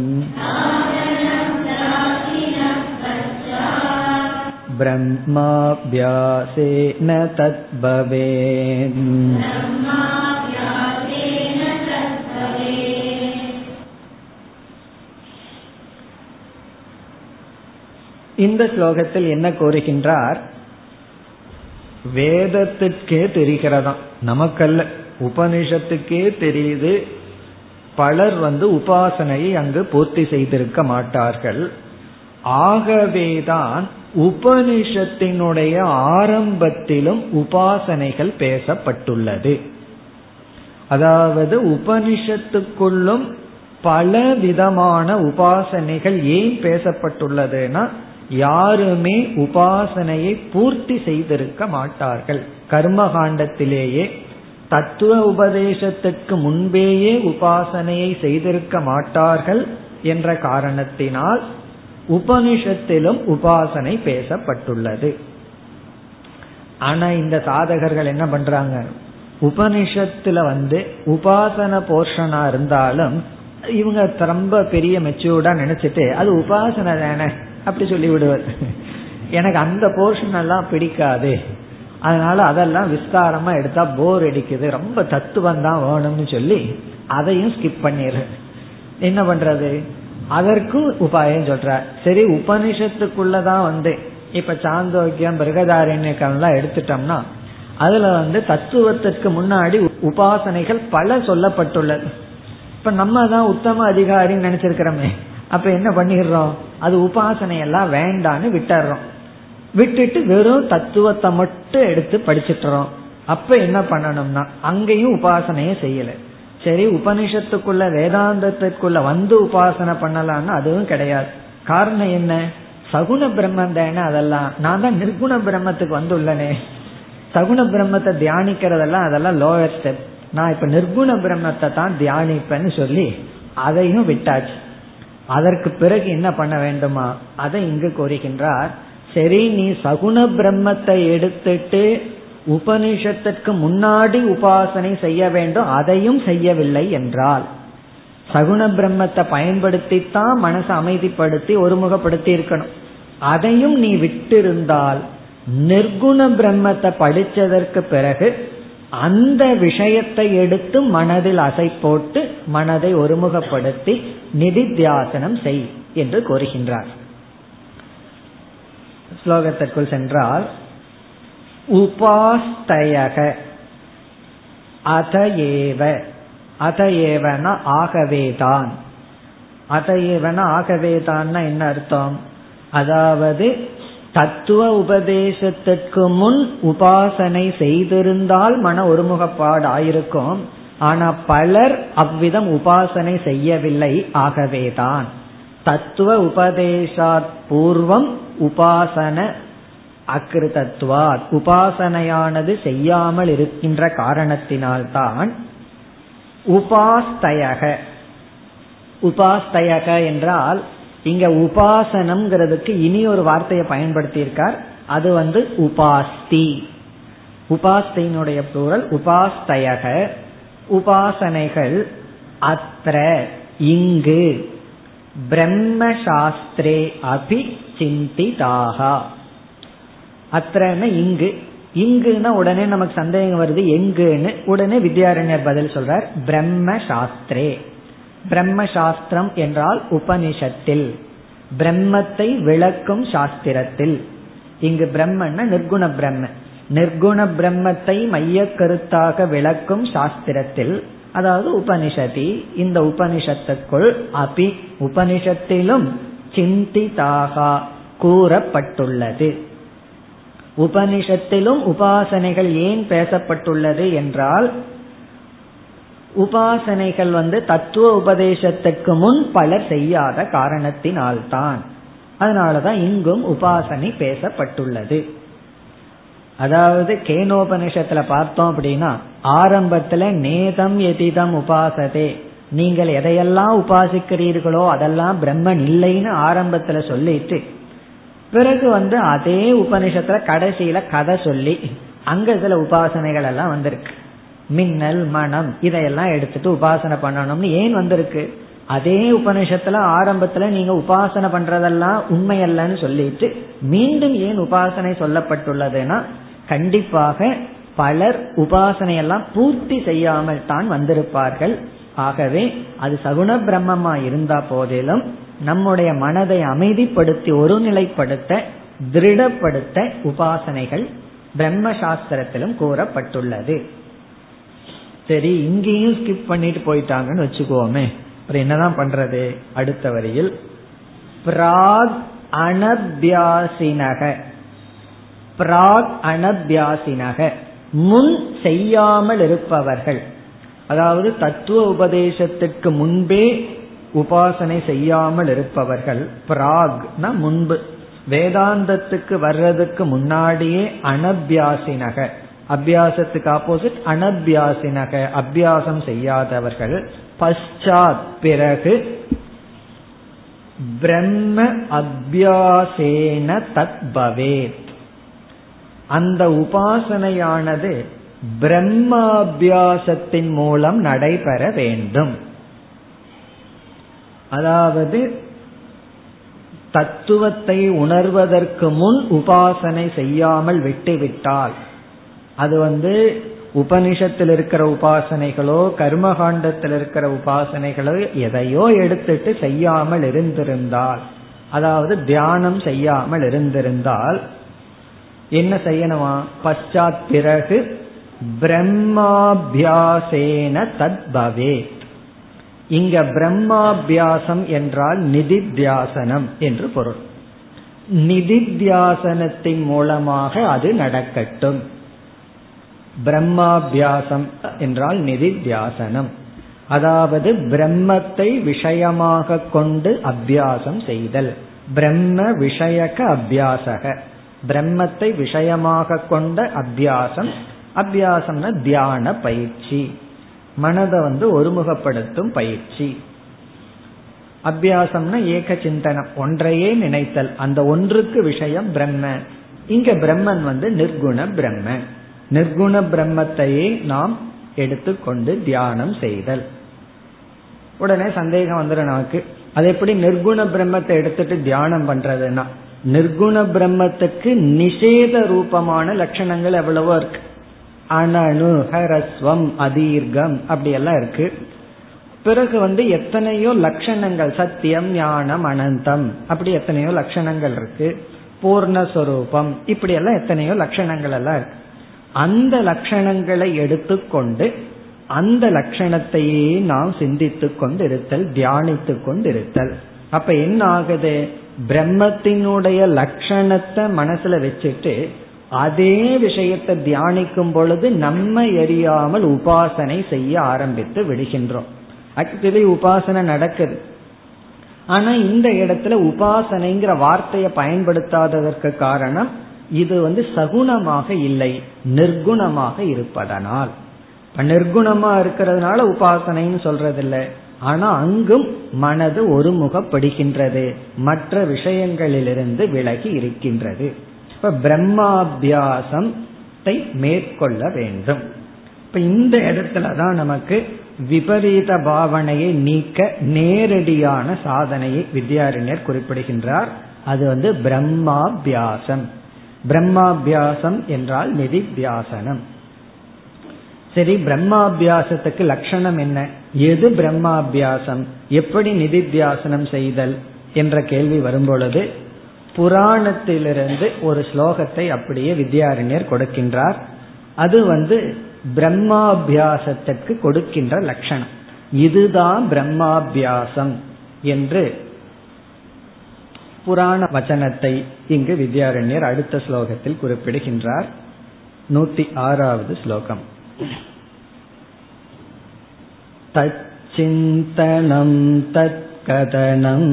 ब्रह्माभ्यासेन तद्भवेत् இந்த ஸ்லோகத்தில் என்ன கூறுகின்றார் வேதத்துக்கே தெரிகிறதாம் நமக்கல்ல உபனிஷத்துக்கே தெரியுது பலர் வந்து உபாசனையை அங்கு பூர்த்தி செய்திருக்க மாட்டார்கள் ஆகவேதான் உபனிஷத்தினுடைய ஆரம்பத்திலும் உபாசனைகள் பேசப்பட்டுள்ளது. அதாவது உபனிஷத்துக்குள்ளும் பல விதமான உபாசனைகள் ஏன் பேசப்பட்டுள்ளதுன்னா யாருமே உபாசனையை பூர்த்தி செய்திருக்க மாட்டார்கள். கர்மகாண்டத்திலேயே தத்துவ உபதேசத்துக்கு முன்பேயே உபாசனையை செய்திருக்க மாட்டார்கள் என்ற காரணத்தினால் உபனிஷத்திலும் உபாசனை பேசப்பட்டுள்ளது. ஆனா இந்த சாதகர்கள் என்ன பண்றாங்க? உபனிஷத்துல வந்து உபாசன போர்ஷனா இருந்தாலும் இவங்க ரொம்ப பெரிய மெச்சூர்டா நினைச்சிட்டு அது உபாசனை தானே அப்படி சொல்லி விடுவது எனக்கு அந்த போர்ஷன் எல்லாம் பிடிக்காது. அதனால அதெல்லாம் விஸ்தாரமா எடுத்தா போர் அடிக்குது. ரொம்ப தத்துவம் தான் வேணும்னு சொல்லி அதையும் ஸ்கிப் பண்ணிடு என்ன பண்றது? அதற்கும் உபாயம் சொல்ற சரி உபனிஷத்துக்குள்ளதான் வந்து இப்ப சாந்தோக்கியம் பிருகதாரண்யக்கெல்லாம் எடுத்துட்டோம்னா அதுல வந்து தத்துவத்திற்கு முன்னாடி உபாசனைகள் பல சொல்லப்பட்டுள்ளது. இப்ப நம்ம தான் உத்தம அதிகாரின்னு நினைச்சிருக்கிறோமே அப்ப என்ன பண்ணிடுறோம்? அது உபாசனை எல்லாம் வேண்டான்னு விட்டுறோம் விட்டுட்டு வெறும் தத்துவத்தை மட்டும் எடுத்து படிச்சுட்டுறோம். அப்ப என்ன பண்ணணும்னா அங்கேயும் உபாசனையே செய்யலை. சரி உபனிஷத்துக்குள்ள வேதாந்தத்திற்குள்ள வந்து உபாசனை பண்ணலாம்னா அதுவும் கிடையாது. காரணம் என்ன? சகுண பிரம்மம் தானே அதெல்லாம். நான் தான் நிர்குண பிரம்மத்துக்கு வந்துள்ளனே. சகுண பிரம்மத்தை தியானிக்கிறதெல்லாம் அதெல்லாம் லோவர் ஸ்டெப் நான் இப்ப நிர்குண பிரம்மத்தை தான் தியானிப்பேன்னு சொல்லி அதையும் விட்டாச்சு. அதற்கு பிறகு என்ன பண்ண வேண்டுமா? அதை இங்கு கூறுகின்றார். சரி நீ சகுண பிரம்மத்தை எடுத்துட்டு உபனிஷத்திற்கு முன்னாடி உபாசனை செய்ய வேண்டும் அதையும் செய்யவில்லை என்றால். சகுண பிரம்மத்தை பயன்படுத்தித்தான் மனசை அமைதிப்படுத்தி ஒருமுகப்படுத்தி இருக்கணும். அதையும் நீ விட்டிருந்தால் நிர்குண பிரம்மத்தை படிச்சதற்கு பிறகு அந்த விஷயத்தை எடுத்து மனதில் அசை போட்டு மனதை ஒருமுகப்படுத்தி நிதித்தியாசனம் செய் என்று கூறுகின்றார். ஸ்லோகத்திற்குள் சென்றால் உபாஸ்தயக. அதஏவ. அதஏவன ஆகவேதான். அதஏவன ஆகவேதான்னா என்ன அர்த்தம்? அதாவது தத்துவ உபதேசத்திற்கு முன் உபாசனை செய்திருந்தால் மன ஒருமுகப்பாடு ஆயிருக்கும் ஆனா பலர் அவ்விதம் உபாசனை செய்யவில்லை ஆகவேதான். தத்துவ உபதேசாத் பூர்வம் உபாசன அக்கிருதத்துவா உபாசனையானது செய்யாமல் இருக்கின்ற காரணத்தினால்தான் உபாஸ்தயக. உபாஸ்தயக என்றால் இங்க உபாசனம்ங்கிறதுக்கு இனி ஒரு வார்த்தையை பயன்படுத்தியிருக்கார். அது வந்து உபாஸ்தி. உபாஸ்தியினுடைய பொருள் உபாஸ்தயக. உபாசனைகள் அத்ர இங்கு. பிரம்ம சாஸ்திரே அபி சிந்திதாகா அத்தனை இங்கு. இங்குன்னா உடனே நமக்கு சந்தேகம் வருது எங்குன்னு. உடனே வித்யாரண்யர் பதில் சொல்றார் பிரம்ம சாஸ்திரே. பிரம்ம சாஸ்திரம் என்றால் உபனிஷத்தில். பிரம்மத்தை விளக்கும் சாஸ்திரத்தில். இங்கு பிரம்மன்னா நிர்குண பிரம்ம. நிர்குண பிரம்மத்தை மைய கருத்தாக விளக்கும் சாஸ்திரத்தில் அதாவது உபனிஷதி இந்த உபனிஷத்துக்குள் அபி உபனிஷத்திலும் சிந்திதாக கூறப்பட்டுள்ளது. உபனிஷத்திலும் உபாசனைகள் ஏன் பேசப்பட்டுள்ளது என்றால் உபாசனைகள் வந்து தத்துவ உபதேசத்துக்கு முன் பலர் செய்யாத காரணத்தினால்தான். அதனாலதான் இங்கும் உபாசனை பேசப்பட்டுள்ளது. அதாவது கேனோபனிஷத்துல பார்த்தோம் அப்படின்னா ஆரம்பத்துல நேதம் எதிதம் உபாசதே. நீங்கள் எதையெல்லாம் உபாசிக்கிறீர்களோ அதெல்லாம் பிரம்மன் இல்லைன்னு ஆரம்பத்துல சொல்லிட்டு பிறகு வந்து அதே உபனிஷத்துல கடைசியில கதை சொல்லி அங்க சில உபாசனைகள் எல்லாம் வந்திருக்கு. மின்னல் மனம் இதையெல்லாம் எடுத்துட்டு உபாசனை பண்ணணும்னு ஏன் வந்திருக்கு? அதே உபனிஷத்துல ஆரம்பத்துல நீங்க உபாசனை பண்றதெல்லாம் உண்மையல்லன்னு சொல்லிட்டு மீண்டும் ஏன் உபாசனை சொல்லப்பட்டுள்ளதுன்னா கண்டிப்பாக பலர் உபாசனையெல்லாம் பூர்த்தி செய்யாமல் தான் வந்திருப்பார்கள். ஆகவே அது சகுண பிரம்மமா இருந்தா போதிலும் நம்முடைய மனதை அமைதிப்படுத்தி ஒருநிலைப்படுத்த திருடப்படுத்த உபாசனைகள் பிரம்ம சாஸ்திரத்திலும் கூறப்பட்டுள்ளது. சரி இங்கேயும் ஸ்கிப் பண்ணிட்டு போயிட்டாங்கன்னு வச்சுக்கோமே. அப்புறம் என்னதான் பண்றது? அடுத்த வரியில் பிராக் அனபியாசினக. பிராக் அனபியாசினக. முன் செய்யாமல் இருப்பவர்கள். அதாவது தத்துவ உபதேசத்திற்கு முன்பே உபாசனை செய்யாமல் இருப்பவர்கள் பிராக்னா முன்பு. வேதாந்தத்துக்கு வர்றதுக்கு முன்னாடியே அனபியாசினக. அபியாசத்துக்கு ஆப்போசிட் அனபியாசினக. அபியாசம் செய்யாதவர்கள் பஷாத் பிறகு பிரம்ம அபியாசேன தத்பவே அந்த உபாசனையானது பிரம்மாபியாசத்தின் மூலம் நடைபெற வேண்டும். அதாவது தத்துவத்தை உணர்வதற்கு முன் உபாசனை செய்யாமல் விட்டுவிட்டால் அது வந்து உபனிஷத்தில் இருக்கிற உபாசனைகளோ கர்மகாண்டத்தில் இருக்கிற உபாசனைகளோ எதையோ எடுத்துட்டு செய்யாமல் இருந்திருந்தால் அதாவது தியானம் செய்யாமல் இருந்திருந்தால் என்ன செய்யணுமா? பశ్చాத் பிறகு பிரம்மாபியாசேன தத்பவே இங்க பிரம்மாபியாசம் என்றால் நிதித்தியாசனம் என்று பொருள். நிதித்தியாசனத்தின் மூலமாக அது நடக்கட்டும். பிரம்மாபியாசம் என்றால் நிதித்தியாசனம். அதாவது பிரம்மத்தை விஷயமாக கொண்டு அபியாசம் செய்தல். பிரம்ம விஷயக அபியாசக. பிரம்மத்தை விஷயமாக கொண்ட அபியாசம். அபியாசம்னா தியான பயிற்சி. மனதை வந்து ஒருமுகப்படுத்தும் பயிற்சி. அபியாசம்னா ஏக சிந்தனம் ஒன்றையே நினைத்தல் அந்த ஒன்றுக்கு விஷயம் பிரம்ம. இங்க பிரம்மன் வந்து நிர்குண பிரம்ம. நிர்குண பிரம்மத்தையே நாம் எடுத்துக்கொண்டு தியானம் செய்தல். உடனே சந்தேகம் வந்துடும் நமக்கு. அது எப்படி நிர்குண பிரம்மத்தை எடுத்துட்டு தியானம் பண்றதுன்னா நிர்குண பிரம்மத்துக்கு நிஷேத ரூபமான லட்சணங்கள் எவ்வளவோ இருக்கு. அனனு ஹரஸ்வம் அதீர்கம் அப்படி எல்லாம் இருக்கு. பிறகு வந்து எத்தனையோ லட்சணங்கள் சத்தியம் ஞானம் அனந்தம் அப்படி எத்தனையோ லட்சணங்கள் இருக்கு. பூர்ணஸ்வரூபம் இப்படி எல்லாம் எத்தனையோ லட்சணங்கள் எல்லாம் இருக்கு. அந்த லட்சணங்களை எடுத்துக்கொண்டு அந்த லட்சணத்தையே நாம் சிந்தித்து கொண்டு இருத்தல் தியானித்து கொண்டு இருத்தல் அப்ப என்ன ஆகுது பிரம்மத்தினுடைய லட்சணத்தை மனசுல வச்சுட்டு அதே விஷயத்தை தியானிக்கும் பொழுது நம்ம எரியாமல் உபாசனை செய்ய ஆரம்பித்து விடுகின்றோம். ஆக்சுவலி உபாசனை நடக்குது. ஆனா இந்த இடத்துல உபாசனைங்கிற வார்த்தையை பயன்படுத்தாததற்கு காரணம் இது வந்து சகுணமாக இல்லை நிர்குணமாக இருப்பதனால். நிர்குணமா இருக்கிறதுனால உபாசனைன்னு சொல்றதில்லை. ஆனா அங்கும் மனது ஒருமுகப்படுகின்றது. மற்ற விஷயங்களிலிருந்து விலகி இருக்கின்றது. இப்ப பிரம்மாபியாசத்தை மேற்கொள்ள வேண்டும். இப்ப இந்த இடத்துலதான் நமக்கு விபரீத பாவனையை நீக்க நேரடியான சாதனையை வித்யாரண்யர் குறிப்பிடுகின்றார். அது வந்து பிரம்மாபியாசம். பிரம்மாபியாசம் என்றால் நிதித்தியாசனம் சரி பிரம்மாபியாசத்துக்கு லட்சணம் என்ன? எது பிரம்மாபியாசம்? எப்படி நிதித்தியாசனம் செய்தல்? என்ற கேள்வி வரும்பொழுது புராணத்திலிருந்து ஒரு ஸ்லோகத்தை அப்படியே வித்யாரண்யர் கொடுக்கின்றார். அது வந்து பிரம்மாபியாசத்திற்கு கொடுக்கின்ற லட்சணம். இதுதான் பிரம்மாபியாசம் என்று புராண வச்சனத்தை இங்கு வித்யாரண்யர் அடுத்த ஸ்லோகத்தில் குறிப்பிடுகின்றார். நூத்தி ஆறாவது ஸ்லோகம். தச்சிந்தனம் தற்கதனம்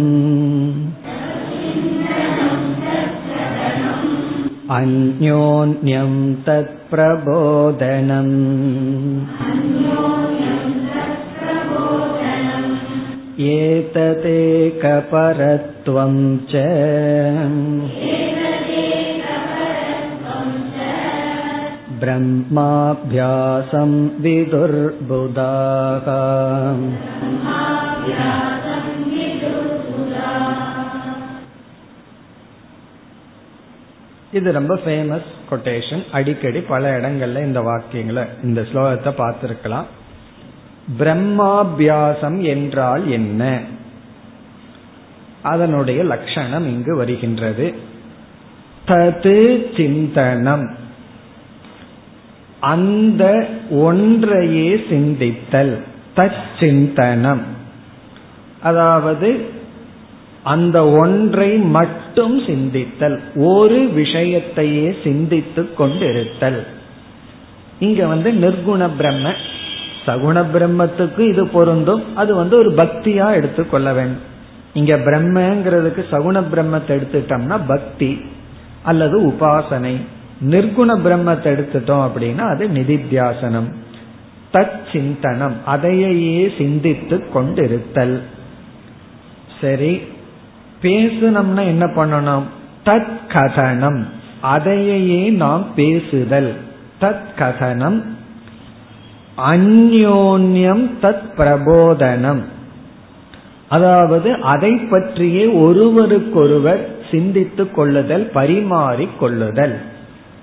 अन्योन्यं तत्प्रबोधनम् एतदेकपरत्वं च ब्रह्माभ्यासं विदुर्बुधाः இது ரொம்ப ஃபேமஸ் கொட்டேஷன் அடிக்கடி பல இடங்கள்ல இந்த வாக்கியங்களை இந்த ஸ்லோகத்தை பார்த்திருக்கலாம். பிரம்மாபியாசம் என்றால் என்ன? அதனுடைய லட்சணம் இங்கு வருகின்றது. தது சிந்தனம். அந்த ஒன்றையே சிந்தித்தல். தச்சிந்தனம் அதாவது அந்த ஒன்றை மட்டும் சிந்தித்தல் ஒரு விஷயத்தையே சிந்தித்துக் கொண்டிருத்தல். இங்க வந்து நிர்குண பிரம்ம சகுண பிரம்மத்துக்கு இது பொருந்தும் அது வந்து ஒரு பக்தியா எடுத்துக்கொள்ள வேண்டும். இங்க பிரம்மங்கிறதுக்கு சகுண பிரம்மத்தை எடுத்துட்டோம்னா பக்தி அல்லது உபாசனை. நிர்குண பிரம்மத்தை எடுத்துட்டோம் அப்படின்னா அது நிதித்தியாசனம். தத் சிந்தனம் அதையே சிந்தித்து கொண்டிருத்தல். சரி பேசணும்னா என்ன பண்ணணும்? தத் கதனம் அதையே நாம் பேசுதல். தத் கதனம் அந்யோன்யம் தத் பிரபோதனம் அதாவது அதை பற்றியே ஒருவருக்கொருவர் சிந்தித்துக் கொள்ளுதல் பரிமாறிக் கொள்ளுதல்.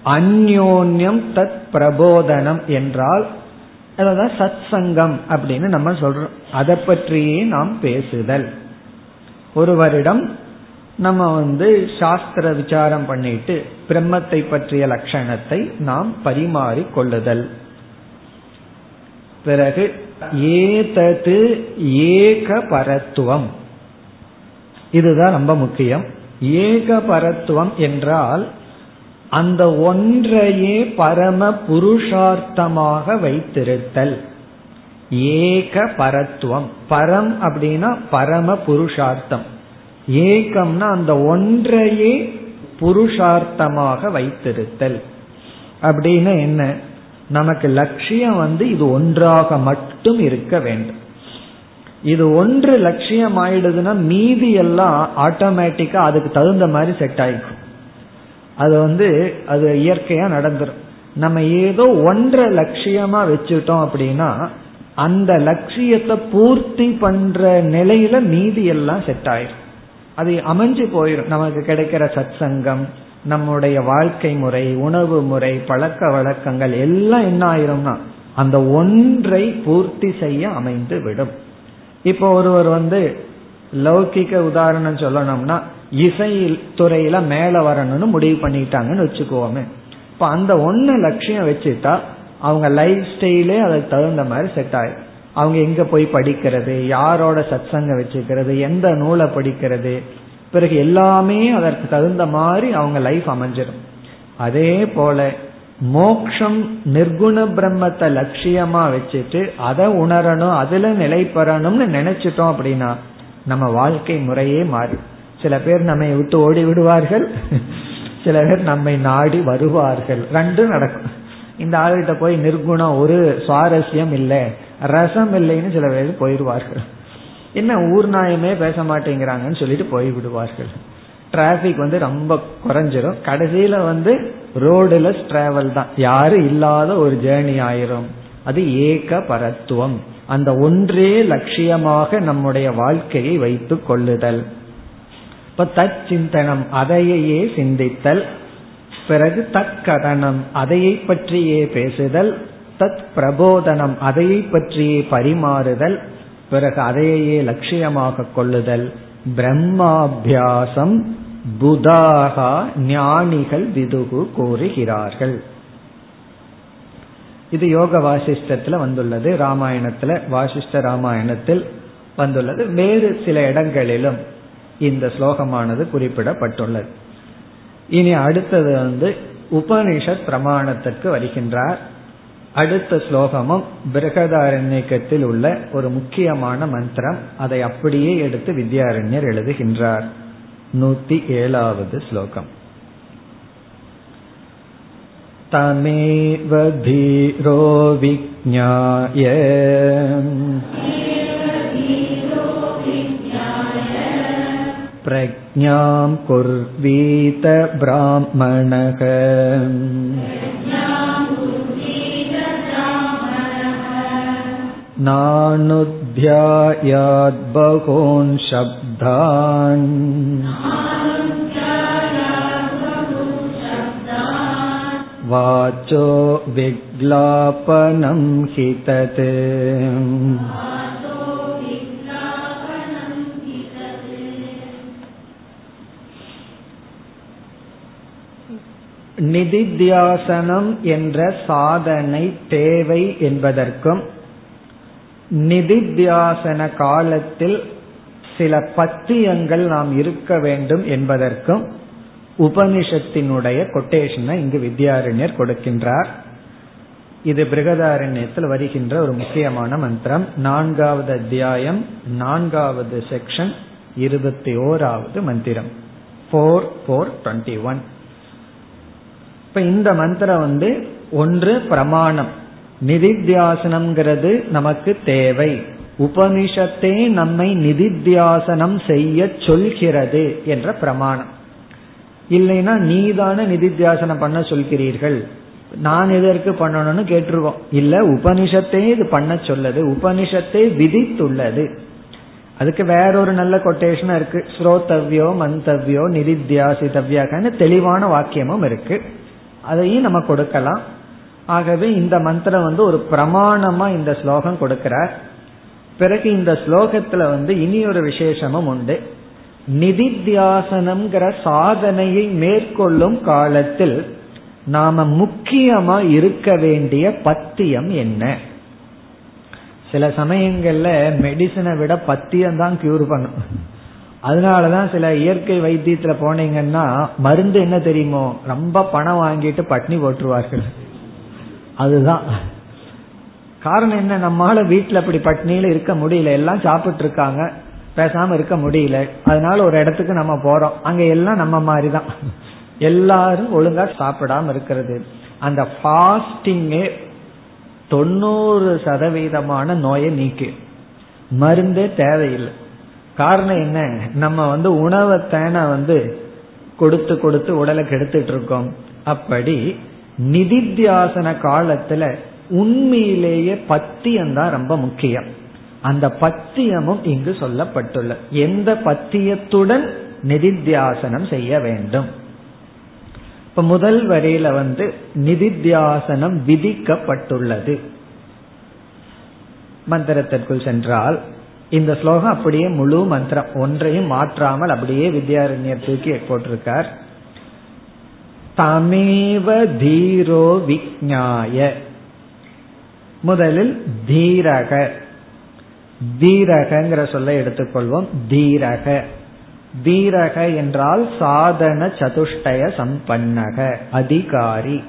அந்யோன்யம் தத் பிரபோதனம் என்றால் அதான் சத் சங்கம் அப்படின்னு நம்ம சொல்றோம். அதை பற்றியே நாம் பேசுதல். ஒருவரிடம் நம்ம வந்து சாஸ்திர விசாரம் பண்ணிட்டு பிரம்மத்தை பற்றிய லட்சணத்தை நாம் பரிமாறி கொள்ளுதல். பிறகு ஏதது ஏக பரத்துவம் இதுதான் ரொம்ப முக்கியம். ஏக பரத்துவம் என்றால் அந்த ஒன்றையே பரம புருஷார்த்தமாக வைத்திருத்தல். ஏக பரத்துவம். பரம் அப்படின்னா பரம புருஷார்த்தம். ஏகம்னா அந்த ஒன்றையே புருஷார்த்தமாக வைத்திருத்தல். அப்படின்னு என்ன? நமக்கு லட்சியம் வந்து இது ஒன்றாக மட்டும் இருக்க வேண்டும். இது ஒன்று லட்சியம் ஆயிடுதுன்னா மீதி எல்லாம் ஆட்டோமேட்டிக்கா அதுக்கு தகுந்த மாதிரி செட் ஆயிடும் அது வந்து அது இயற்கையா நடந்துரும். நம்ம ஏதோ ஒன்றை லட்சியமா வச்சுட்டோம் அப்படின்னா அந்த லட்சியத்தை பூர்த்தி பண்ற நிலையில மீதி எல்லாம் செட் ஆயிரும். அது அமைஞ்சு போயிடும் நமக்கு கிடைக்கிற சத் சங்கம் நம்முடைய வாழ்க்கை முறை உணவு முறை பழக்க வழக்கங்கள் எல்லாம் என்ன ஆயிரும்னா அந்த ஒன்றை பூர்த்தி செய்ய அமைந்து விடும். இப்போ ஒருவர் வந்து லௌகிக்க உதாரணம் சொல்லணும்னா இசை துறையில மேல வரணும்னு முடிவு பண்ணிட்டாங்கன்னு வச்சுக்கோமே. இப்ப அந்த ஒன்னு லட்சியம் வச்சுட்டா அவங்க லைஃப் ஸ்டைலே அதுக்கு தகுந்த மாதிரி செட் ஆயிடும் அவங்க எங்க போய் படிக்கிறது யாரோட சத்சங்க வச்சுக்கிறது எந்த நூலை படிக்கிறது பிறகு எல்லாமே அதற்கு தகுந்த மாதிரி அவங்க லைஃப் அமைஞ்சிடும் அதே போல மோக்ஷம் நிர்குண பிரம்மத்தை லட்சியமா வச்சுட்டு அதை உணரணும் அதுல நிலை பெறணும்னு நினைச்சிட்டோம் அப்படின்னா நம்ம வாழ்க்கை முறையே மாறி. சில பேர் நம்மை விட்டு ஓடி விடுவார்கள் சில பேர் நம்மை நாடி வருவார்கள். ரெண்டும் நடக்கும். இந்த ஆளுகிட்ட போய் நிர்குணம் ஒரு சுவாரஸ்யம் இல்லை. ரசம் இல்லைன்னு சில பேர் போயிடுவார்கள். என்ன ஊர் நாயமே பேச மாட்டேங்கிறாங்கன்னு சொல்லிட்டு போய் விடுவார்கள் டிராபிக் வந்து ரொம்ப குறைஞ்சிரும். கடைசியில வந்து ரோடுலெஸ் டிராவல் தான். யாரும் இல்லாத ஒரு ஜேர்னி ஆயிரும். அது ஏக பரத்துவம். அந்த ஒன்றே லட்சியமாக நம்முடைய வாழ்க்கையை வைத்துக் கொள்ளுதல். இப்ப தச்சிந்தனம் அதையே சிந்தித்தல். பிறகு தற்கதனம் அதையை பற்றியே பேசுதல். தத் பிரபோதனம் அதையை பற்றியே பரிமாறுதல். பிறகு அதையே லட்சியமாக கொள்ளுதல். பிரம்மாபியாசம் புதாகா ஞானிகள் விதுகு கூறுகிறார்கள் இது யோக வாசிஷ்டத்துல வந்துள்ளது. ராமாயணத்துல வாசிஷ்ட ராமாயணத்தில் வந்துள்ளது. வேறு சில இடங்களிலும் இந்த ஸ்லோகமானது குறிப்பிடப்பட்டுள்ளது. இனி அடுத்தது வந்து உபனிஷத் பிரமாணத்திற்கு வருகின்றார் அடுத்த ஸ்லோகமும் பிரகதாரண்யக்கத்தில் உள்ள ஒரு முக்கியமான மந்திரம் அதை அப்படியே எடுத்து வித்யாரண்யர் எழுதுகின்றார் நூத்தி ஏழாவது ஸ்லோகம் तमेव धीरो विज्ञाय प्रज्ञां कुर्वीत ब्राह्मणः नानुध्यायाद्बहून् शब्दान् वाचो विग्लापनं हि तत् நிதித்தியாசனம் என்ற சாதனை தேவை என்பதற்கும் நிதித்தியாசன காலத்தில் சில பத்தியங்கள் நாம் இருக்க வேண்டும் என்பதற்கும் உபனிஷத்தினுடைய கொட்டேஷனை இங்கு வித்யாரண்யர் கொடுக்கின்றார். இது பிரகதாரண்யத்தில் வருகின்ற ஒரு முக்கியமான மந்திரம். நான்காவது அத்தியாயம் நான்காவது செக்ஷன் இருபத்தி ஓராவது மந்திரம். போர் போர் டுவெண்ட்டி ஒன் இப்ப இந்த மந்திரம் வந்து ஒன்று பிரமாணம். நிதித்தியாசனம்ங்கிறது நமக்கு தேவை. உபனிஷத்தே நம்மை நிதித்தியாசனம் செய்ய சொல்கிறது என்ற பிரமாணம். இல்லைன்னா நீதான நிதித்தியாசனம் பண்ண சொல்கிறீர்கள். நான் எதற்கு பண்ணணும்னு கேட்டுருவோம் இல்ல உபனிஷத்தே இது பண்ண சொல்லது. உபனிஷத்தை விதித்துள்ளது. அதுக்கு வேறொரு நல்ல கொட்டேஷன் இருக்கு. ஸ்ரோதவ்யோ மந்தவ்யோ நிதித்தியாசிதவ்யாகன்னு தெளிவான வாக்கியமும் இருக்கு. அதையும் நம்ம கொடுக்கலாம். ஆகவே இந்த மந்திரம் வந்து ஒரு பிரமாணமா இந்த ஸ்லோகம் கொடுக்கிறார். பிறகு இந்த ஸ்லோகத்துல வந்து இனி ஒரு விசேஷமும் உண்டு. நிதித்தியாசனம்ங்கிற சாதனையை மேற்கொள்ளும் காலத்தில் நாம முக்கியமா இருக்க வேண்டிய பத்தியம் என்ன? சில சமயங்கள்ல மெடிசனை விட பத்தியம் தான் கியூர் பண்ணும். அதனாலதான் சில இயற்கை வைத்தியத்துல போனீங்கன்னா மருந்து என்ன தெரியுமோ? ரொம்ப பணம் வாங்கிட்டு பட்னி போட்டுருவார்கள். அதுதான். காரணம் என்ன? நம்மால வீட்டுல அப்படி பட்னியில இருக்க முடியல. எல்லாம் சாப்பிட்டு இருக்காங்க பேசாம இருக்க முடியல. அதனால ஒரு இடத்துக்கு நம்ம போறோம். அங்க எல்லாம் நம்ம மாதிரிதான். எல்லாரும் ஒழுங்கா சாப்பிடாம இருக்கிறது. அந்த ஃபாஸ்டிங்கே தொண்ணூறு சதவீதமான நோயை நீக்கு. மருந்தே தேவையில்லை. காரணம் என்ன? நம்ம வந்து உணவை வந்து கொடுத்து கொடுத்து உடலை கெடுத்துட்டு இருக்கோம் அப்படி நிதித்தியாசன காலத்துல உண்மையிலேயே பத்தியம் தான் ரொம்ப முக்கியம். அந்த பத்தியமும் இங்கு சொல்லப்பட்டுள்ள. எந்த பத்தியத்துடன் நிதித்தியாசனம் செய்ய வேண்டும்? இப்ப முதல் வரையில வந்து நிதித்தியாசனம் விதிக்கப்பட்டுள்ளது. மந்திரத்திற்குள் சென்றால் இந்த ஸ்லோகம் அப்படியே முழு மந்திரம் ஒன்றையும் மாற்றாமல் அப்படியே வித்யாரண்யர் தூக்கி போட்டிருக்கார். தமேவ தீரோ விஜாய முதலில் தீரக. தீரகங்கிற சொல்ல எடுத்துக்கொள்வோம். தீரக. தீரக என்றால் சாதன சதுஷ்டய சம்பன்னக அதிகாரி.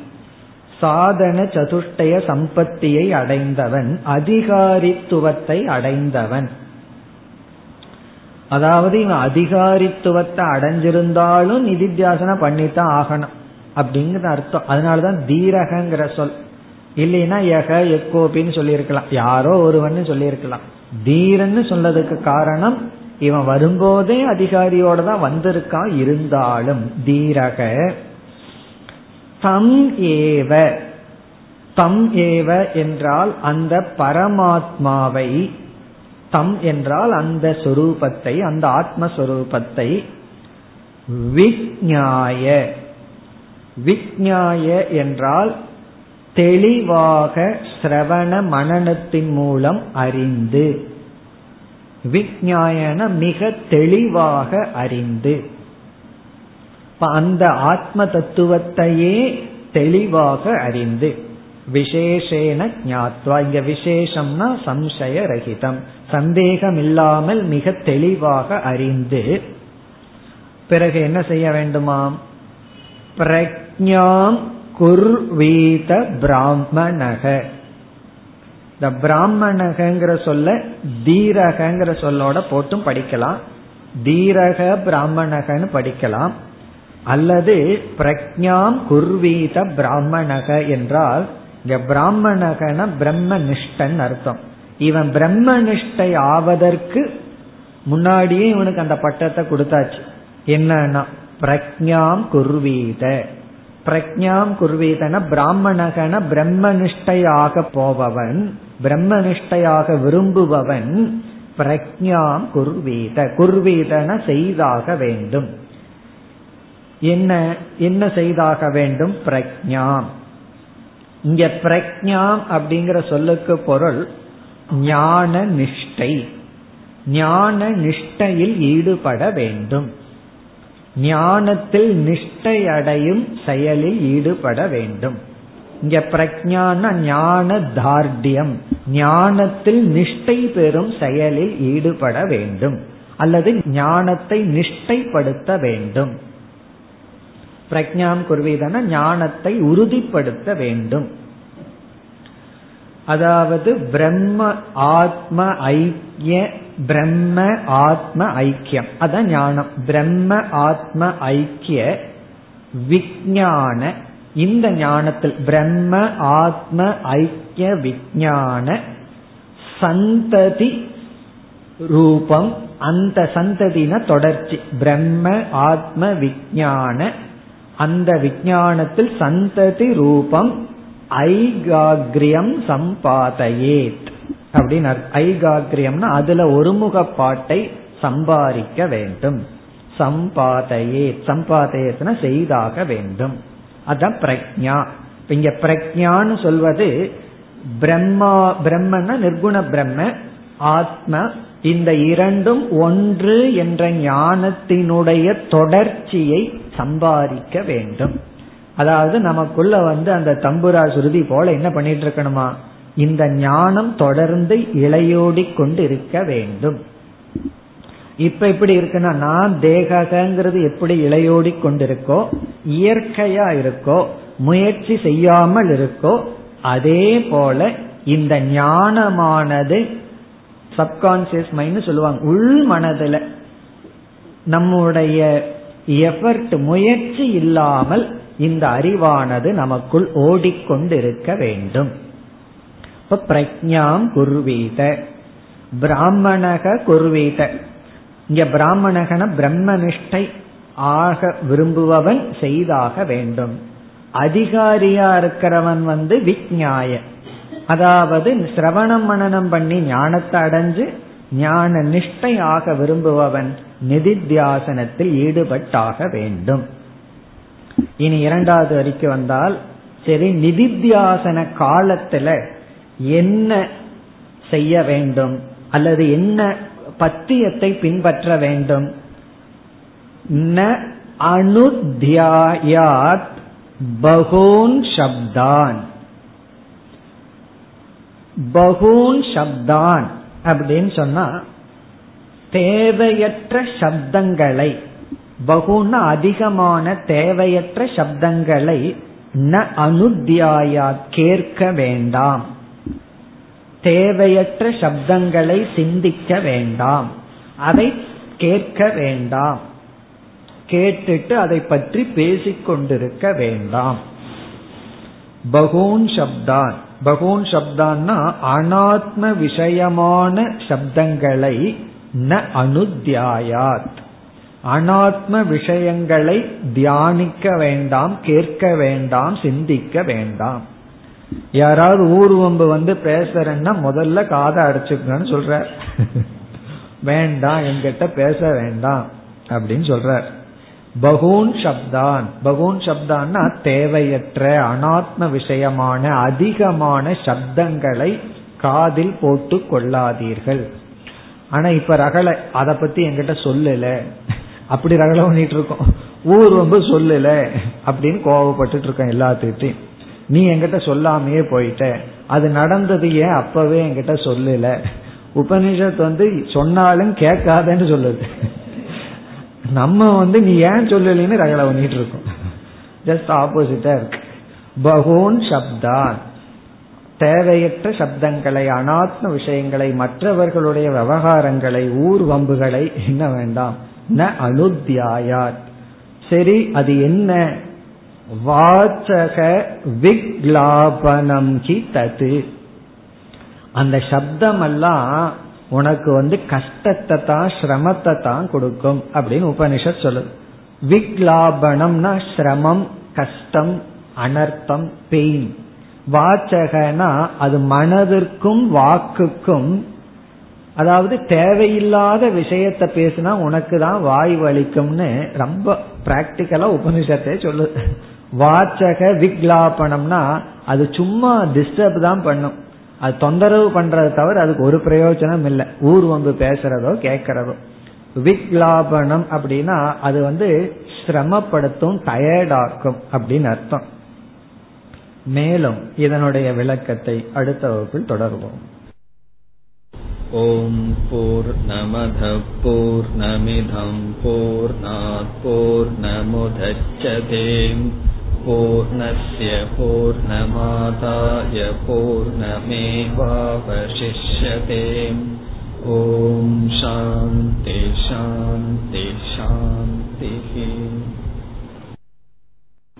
சாதன சதுஷ்டய சம்பத்தியை அடைந்தவன் அதிகாரித்துவத்தை அடைந்தவன். அதாவது இவன் அதிகாரித்துவத்தை அடைஞ்சிருந்தாலும் நிதித்தியாசனம் பண்ணித்தான் ஆகணும். அப்படிங்கிற அர்த்தம். அதனாலதான் தீரகங்கிற சொல். இல்லைன்னா எக எக்கோபின்னு சொல்லியிருக்கலாம். யாரோ ஒருவன் சொல்லியிருக்கலாம். தீரன்னு சொன்னதுக்கு காரணம் இவன் வரும்போதே அதிகாரியோட தான் வந்திருக்கான் இருந்தாலும். தீரக. தம் ஏவ. தம் ஏவ என்றால் அந்த பரமாத்மாவை தம் என்றால் அந்த சொரூபத்தை அந்த ஆத்மஸ்வரூபத்தை விஜ்ஞாய. விஜ்ஞாய என்றால் தெளிவாக சிரவண மனநத்தின் மூலம் அறிந்து. விஜ்ஞாயன மிக தெளிவாக அறிந்து. அந்த ஆத்ம தத்துவத்தையே தெளிவாக அறிந்து. விசேஷேன ஞாத்வா. இங்க விசேஷம்னா சம்சய ரகிதம் சந்தேகம் இல்லாமல் மிக தெளிவாக அறிந்து பிறகு என்ன செய்ய வேண்டுமாம்? பிரக்ஞாம் குர்வீத பிராமணக. இந்த பிராமணகங்கிற சொல்ல தீரகங்கிற சொல்லோட போட்டும் படிக்கலாம். தீரக பிராமணகன்னு படிக்கலாம். அல்லது பிரக்ஞாம் குர்வீத பிராமணக என்றால் இங்க பிராமணகன பிரம்ம நிஷ்டன் அர்த்தம். இவன் பிரம்ம நிஷ்டை ஆவதற்கு முன்னாடியே இவனுக்கு அந்த பட்டத்தை கொடுத்தாச்சு. என்னன்னா பிரக்ஞாம் குர்வீத. பிரக்ஞாம் குர்வீதன பிராமணகன பிரம்மனிஷ்டையாக போபவன் பிரம்மனிஷ்டையாக விரும்புபவன் பிரக்ஞாம் குர்வீத. குர்வீதன செய்தாக வேண்டும். என்ன என்ன செய்தாக வேண்டும்? பிரக்ஞாம் இங்க பிரக்ஞா அப்படிங்கிற சொல்லுக்கு பொருள் ஞான நிஷ்டை. ஞான நிஷ்டையில் ஈடுபட வேண்டும். ஞானத்தில் நிஷ்டை அடையும் செயலில் ஈடுபட வேண்டும். இங்க பிரஜான ஞான தார்டியம். ஞானத்தில் நிஷ்டை பெறும் செயலில் ஈடுபட வேண்டும். அல்லது ஞானத்தை நிஷ்டைப்படுத்த வேண்டும். பிரஜாம் குருவிதன ஞானத்தை உறுதிப்படுத்த வேண்டும். அதாவது பிரம்ம ஆத்ம ஐக்கிய பிரம்ம ஆத்ம ஐக்கியம். அதான் ஞானம். பிரம்ம ஆத்ம ஐக்கிய விஜான இந்த ஞானத்தில் பிரம்ம ஆத்ம ஐக்கிய விஜான சந்ததி ரூபம் அந்த சந்ததின தொடர்ச்சி. பிரம்ம ஆத்ம விஜான அந்த விஞ்ஞானத்தில் சந்ததி ரூபம் ஐகாகிரியம் சம்பாதையேத். அப்படின்னு ஐகாகிரியம்னா அதுல ஒருமுகப்பாட்டை சம்பாதிக்க வேண்டும். சம்பாதையே சம்பாதையத்னா செய்தாக வேண்டும். அதான் பிரக்ஞா இங்க பிரக்ஞான்னு சொல்வது பிரம்மா பிரம்மன்னா நிர்குண பிரம்ம ஆத்ம இந்த இரண்டும் ஒன்று என்ற ஞானத்தினுடைய தொடர்ச்சியை சம்பாதிக்க வேண்டும். அதாவது நமக்குள்ள வந்து அந்த தம்புரா சுருதி போல என்ன பண்ணிட்டு இருக்கணுமா? இந்த ஞானம் தொடர்ந்து இளையோடி கொண்டு இருக்க வேண்டும். இப்ப எப்படி இருக்குன்னா நான் தேகங்கிறது எப்படி இளையோடி கொண்டிருக்கோ இயற்கையா இருக்கோ முயற்சி செய்யாமல் இருக்கோ அதே போல இந்த ஞானமானது சப்கான்சியஸ் மைண்ட் சொல்லுவாங்க. உள் மனதுல நம்முடைய எஃபர்ட் முயற்சி இல்லாமல் இந்த அறிவானது நமக்குள் ஓடிக்கொண்டிருக்க வேண்டும். இப்ப பிரஜாம் குருவீத பிராமணக குருவீத. இங்க பிராமணகன பிரம்மனிஷ்டை ஆக விரும்புபவன் செய்தாக வேண்டும். அதிகாரியா இருக்கிறவன் வந்து விஜ்ஞாய. அதாவது சிரவணம் மனநம் பண்ணி ஞானத்தை அடைஞ்சு ஞான நிஷ்டை ஆக விரும்புபவன். நிதித்தியாசனத்தில் ஈடுபட்டாக வேண்டும். இனி இரண்டாவது வரைக்கும் வந்தால் சரி நிதித்தியாசன காலத்துல என்ன செய்ய வேண்டும்? அல்லது என்ன பத்தியத்தை பின்பற்ற வேண்டும்? ந அனுத்தியாயாத் பகூன் சப்தான். பகூன் சப்தான் அப்படின்னு சொன்னா தேவையற்ற சப்தங்களை பகுன அதிகமான தேவையற்ற சப்தங்களை ந அனுத்தியாயா கேட்க வேண்டாம். தேவையற்ற சப்தங்களை சிந்திக்க வேண்டாம். அதை கேட்க வேண்டாம். கேட்டுட்டு அதை பற்றி பேசிக்கொண்டிருக்க வேண்டாம். பகூன் சப்தான். பகூன் சப்தான்னா அனாத்ம விஷயமான சப்தங்களை ந அனுத்தியாயாத். அனாத்ம விஷயங்களை தியானிக்க வேண்டாம் கேட்க வேண்டாம் சிந்திக்க வேண்டாம். யாராவது ஊர்வம்பு வந்து பேசுறேன்னா முதல்ல காதை அடைச்சுக்கன்னு சொல்ற வேண்டாம் என்கிட்ட பேச வேண்டாம் அப்படின்னு சொல்ற பகூன் சப்தான். பகூன் சப்தான்னா தேவையற்ற அனாத்ம விஷயமான அதிகமான சப்தங்களை காதில் போட்டு கொள்ளாதீர்கள். ஆனா இப்ப ரகலை அதை பத்தி என்கிட்ட சொல்லல. அப்படி ரகலை பண்ணிட்டு இருக்கோம். ஊர் ரொம்ப சொல்லல அப்படின்னு கோவப்பட்டு இருக்கோம் எல்லாத்துக்கிட்டையும் நீ என்கிட்ட சொல்லாமையே போயிட்ட. அது நடந்தது ஏன் அப்பவே என்கிட்ட சொல்லல? உபனிஷத் வந்து சொன்னாலும் கேட்காதன்னு சொல்லுது. நம்ம வந்து நீ ஏன் சொல்லலைன்னு ரகலை பண்ணிட்டு இருக்கோம். ஜஸ்ட் ஆப்போசிட்டா இருக்கு. பகூன் சப்தான். தேவையற்ற சப்தங்களை அனாத்ம விஷயங்களை மற்றவர்களுடைய விவகாரங்களை ஊர் வம்புகளை என்ன வேண்டாம். ந அனுத்தியாயாத் சரி அது என்ன? வாச்சக விக்லாபனம் கி தது. அந்த சப்தம் எல்லாம் உனக்கு வந்து கஷ்டத்தை தான் சிரமத்தை தான் கொடுக்கும் அப்படின்னு உபனிஷத் சொல்லுது. விக்லாபனம்னா சிரமம் கஷ்டம் அனர்த்தம் பெயின் வாச்சகனா அது மனதிற்கும் வாக்குக்கும் அதாவது தேவையில்லாத விஷயத்த பேசினா உனக்கு தான் வாய் வலிக்கும்னு ரொம்ப பிராக்டிக்கலா உபனிஷத்தை சொல்லுது வாச்சக விக்லாபனம்னா அது சும்மா டிஸ்டர்ப் தான் பண்ணும். அது தொந்தரவு பண்றதை தவிர அதுக்கு ஒரு பிரயோஜனம் இல்லை. ஊர் வந்து பேசுறதோ கேட்கறதோ. விக்லாபனம் அப்படின்னா அது வந்து சிரமப்படுத்தும் டயர்டாக்கும் அப்படின்னு அர்த்தம். மேலும் இதனுடைய விளக்கத்தை அடுத்த வகுப்பில் தொடர்வோம். ஓம் போர் நமத போர் நமிதம் போர் நாற் நமுதச்சதேம் பூர்ணய பூர்ணமாதாய பூர்ணமேவாவசிஷ்யதேம். ஓம் சாந்தி சாந்தி சாந்திஹி.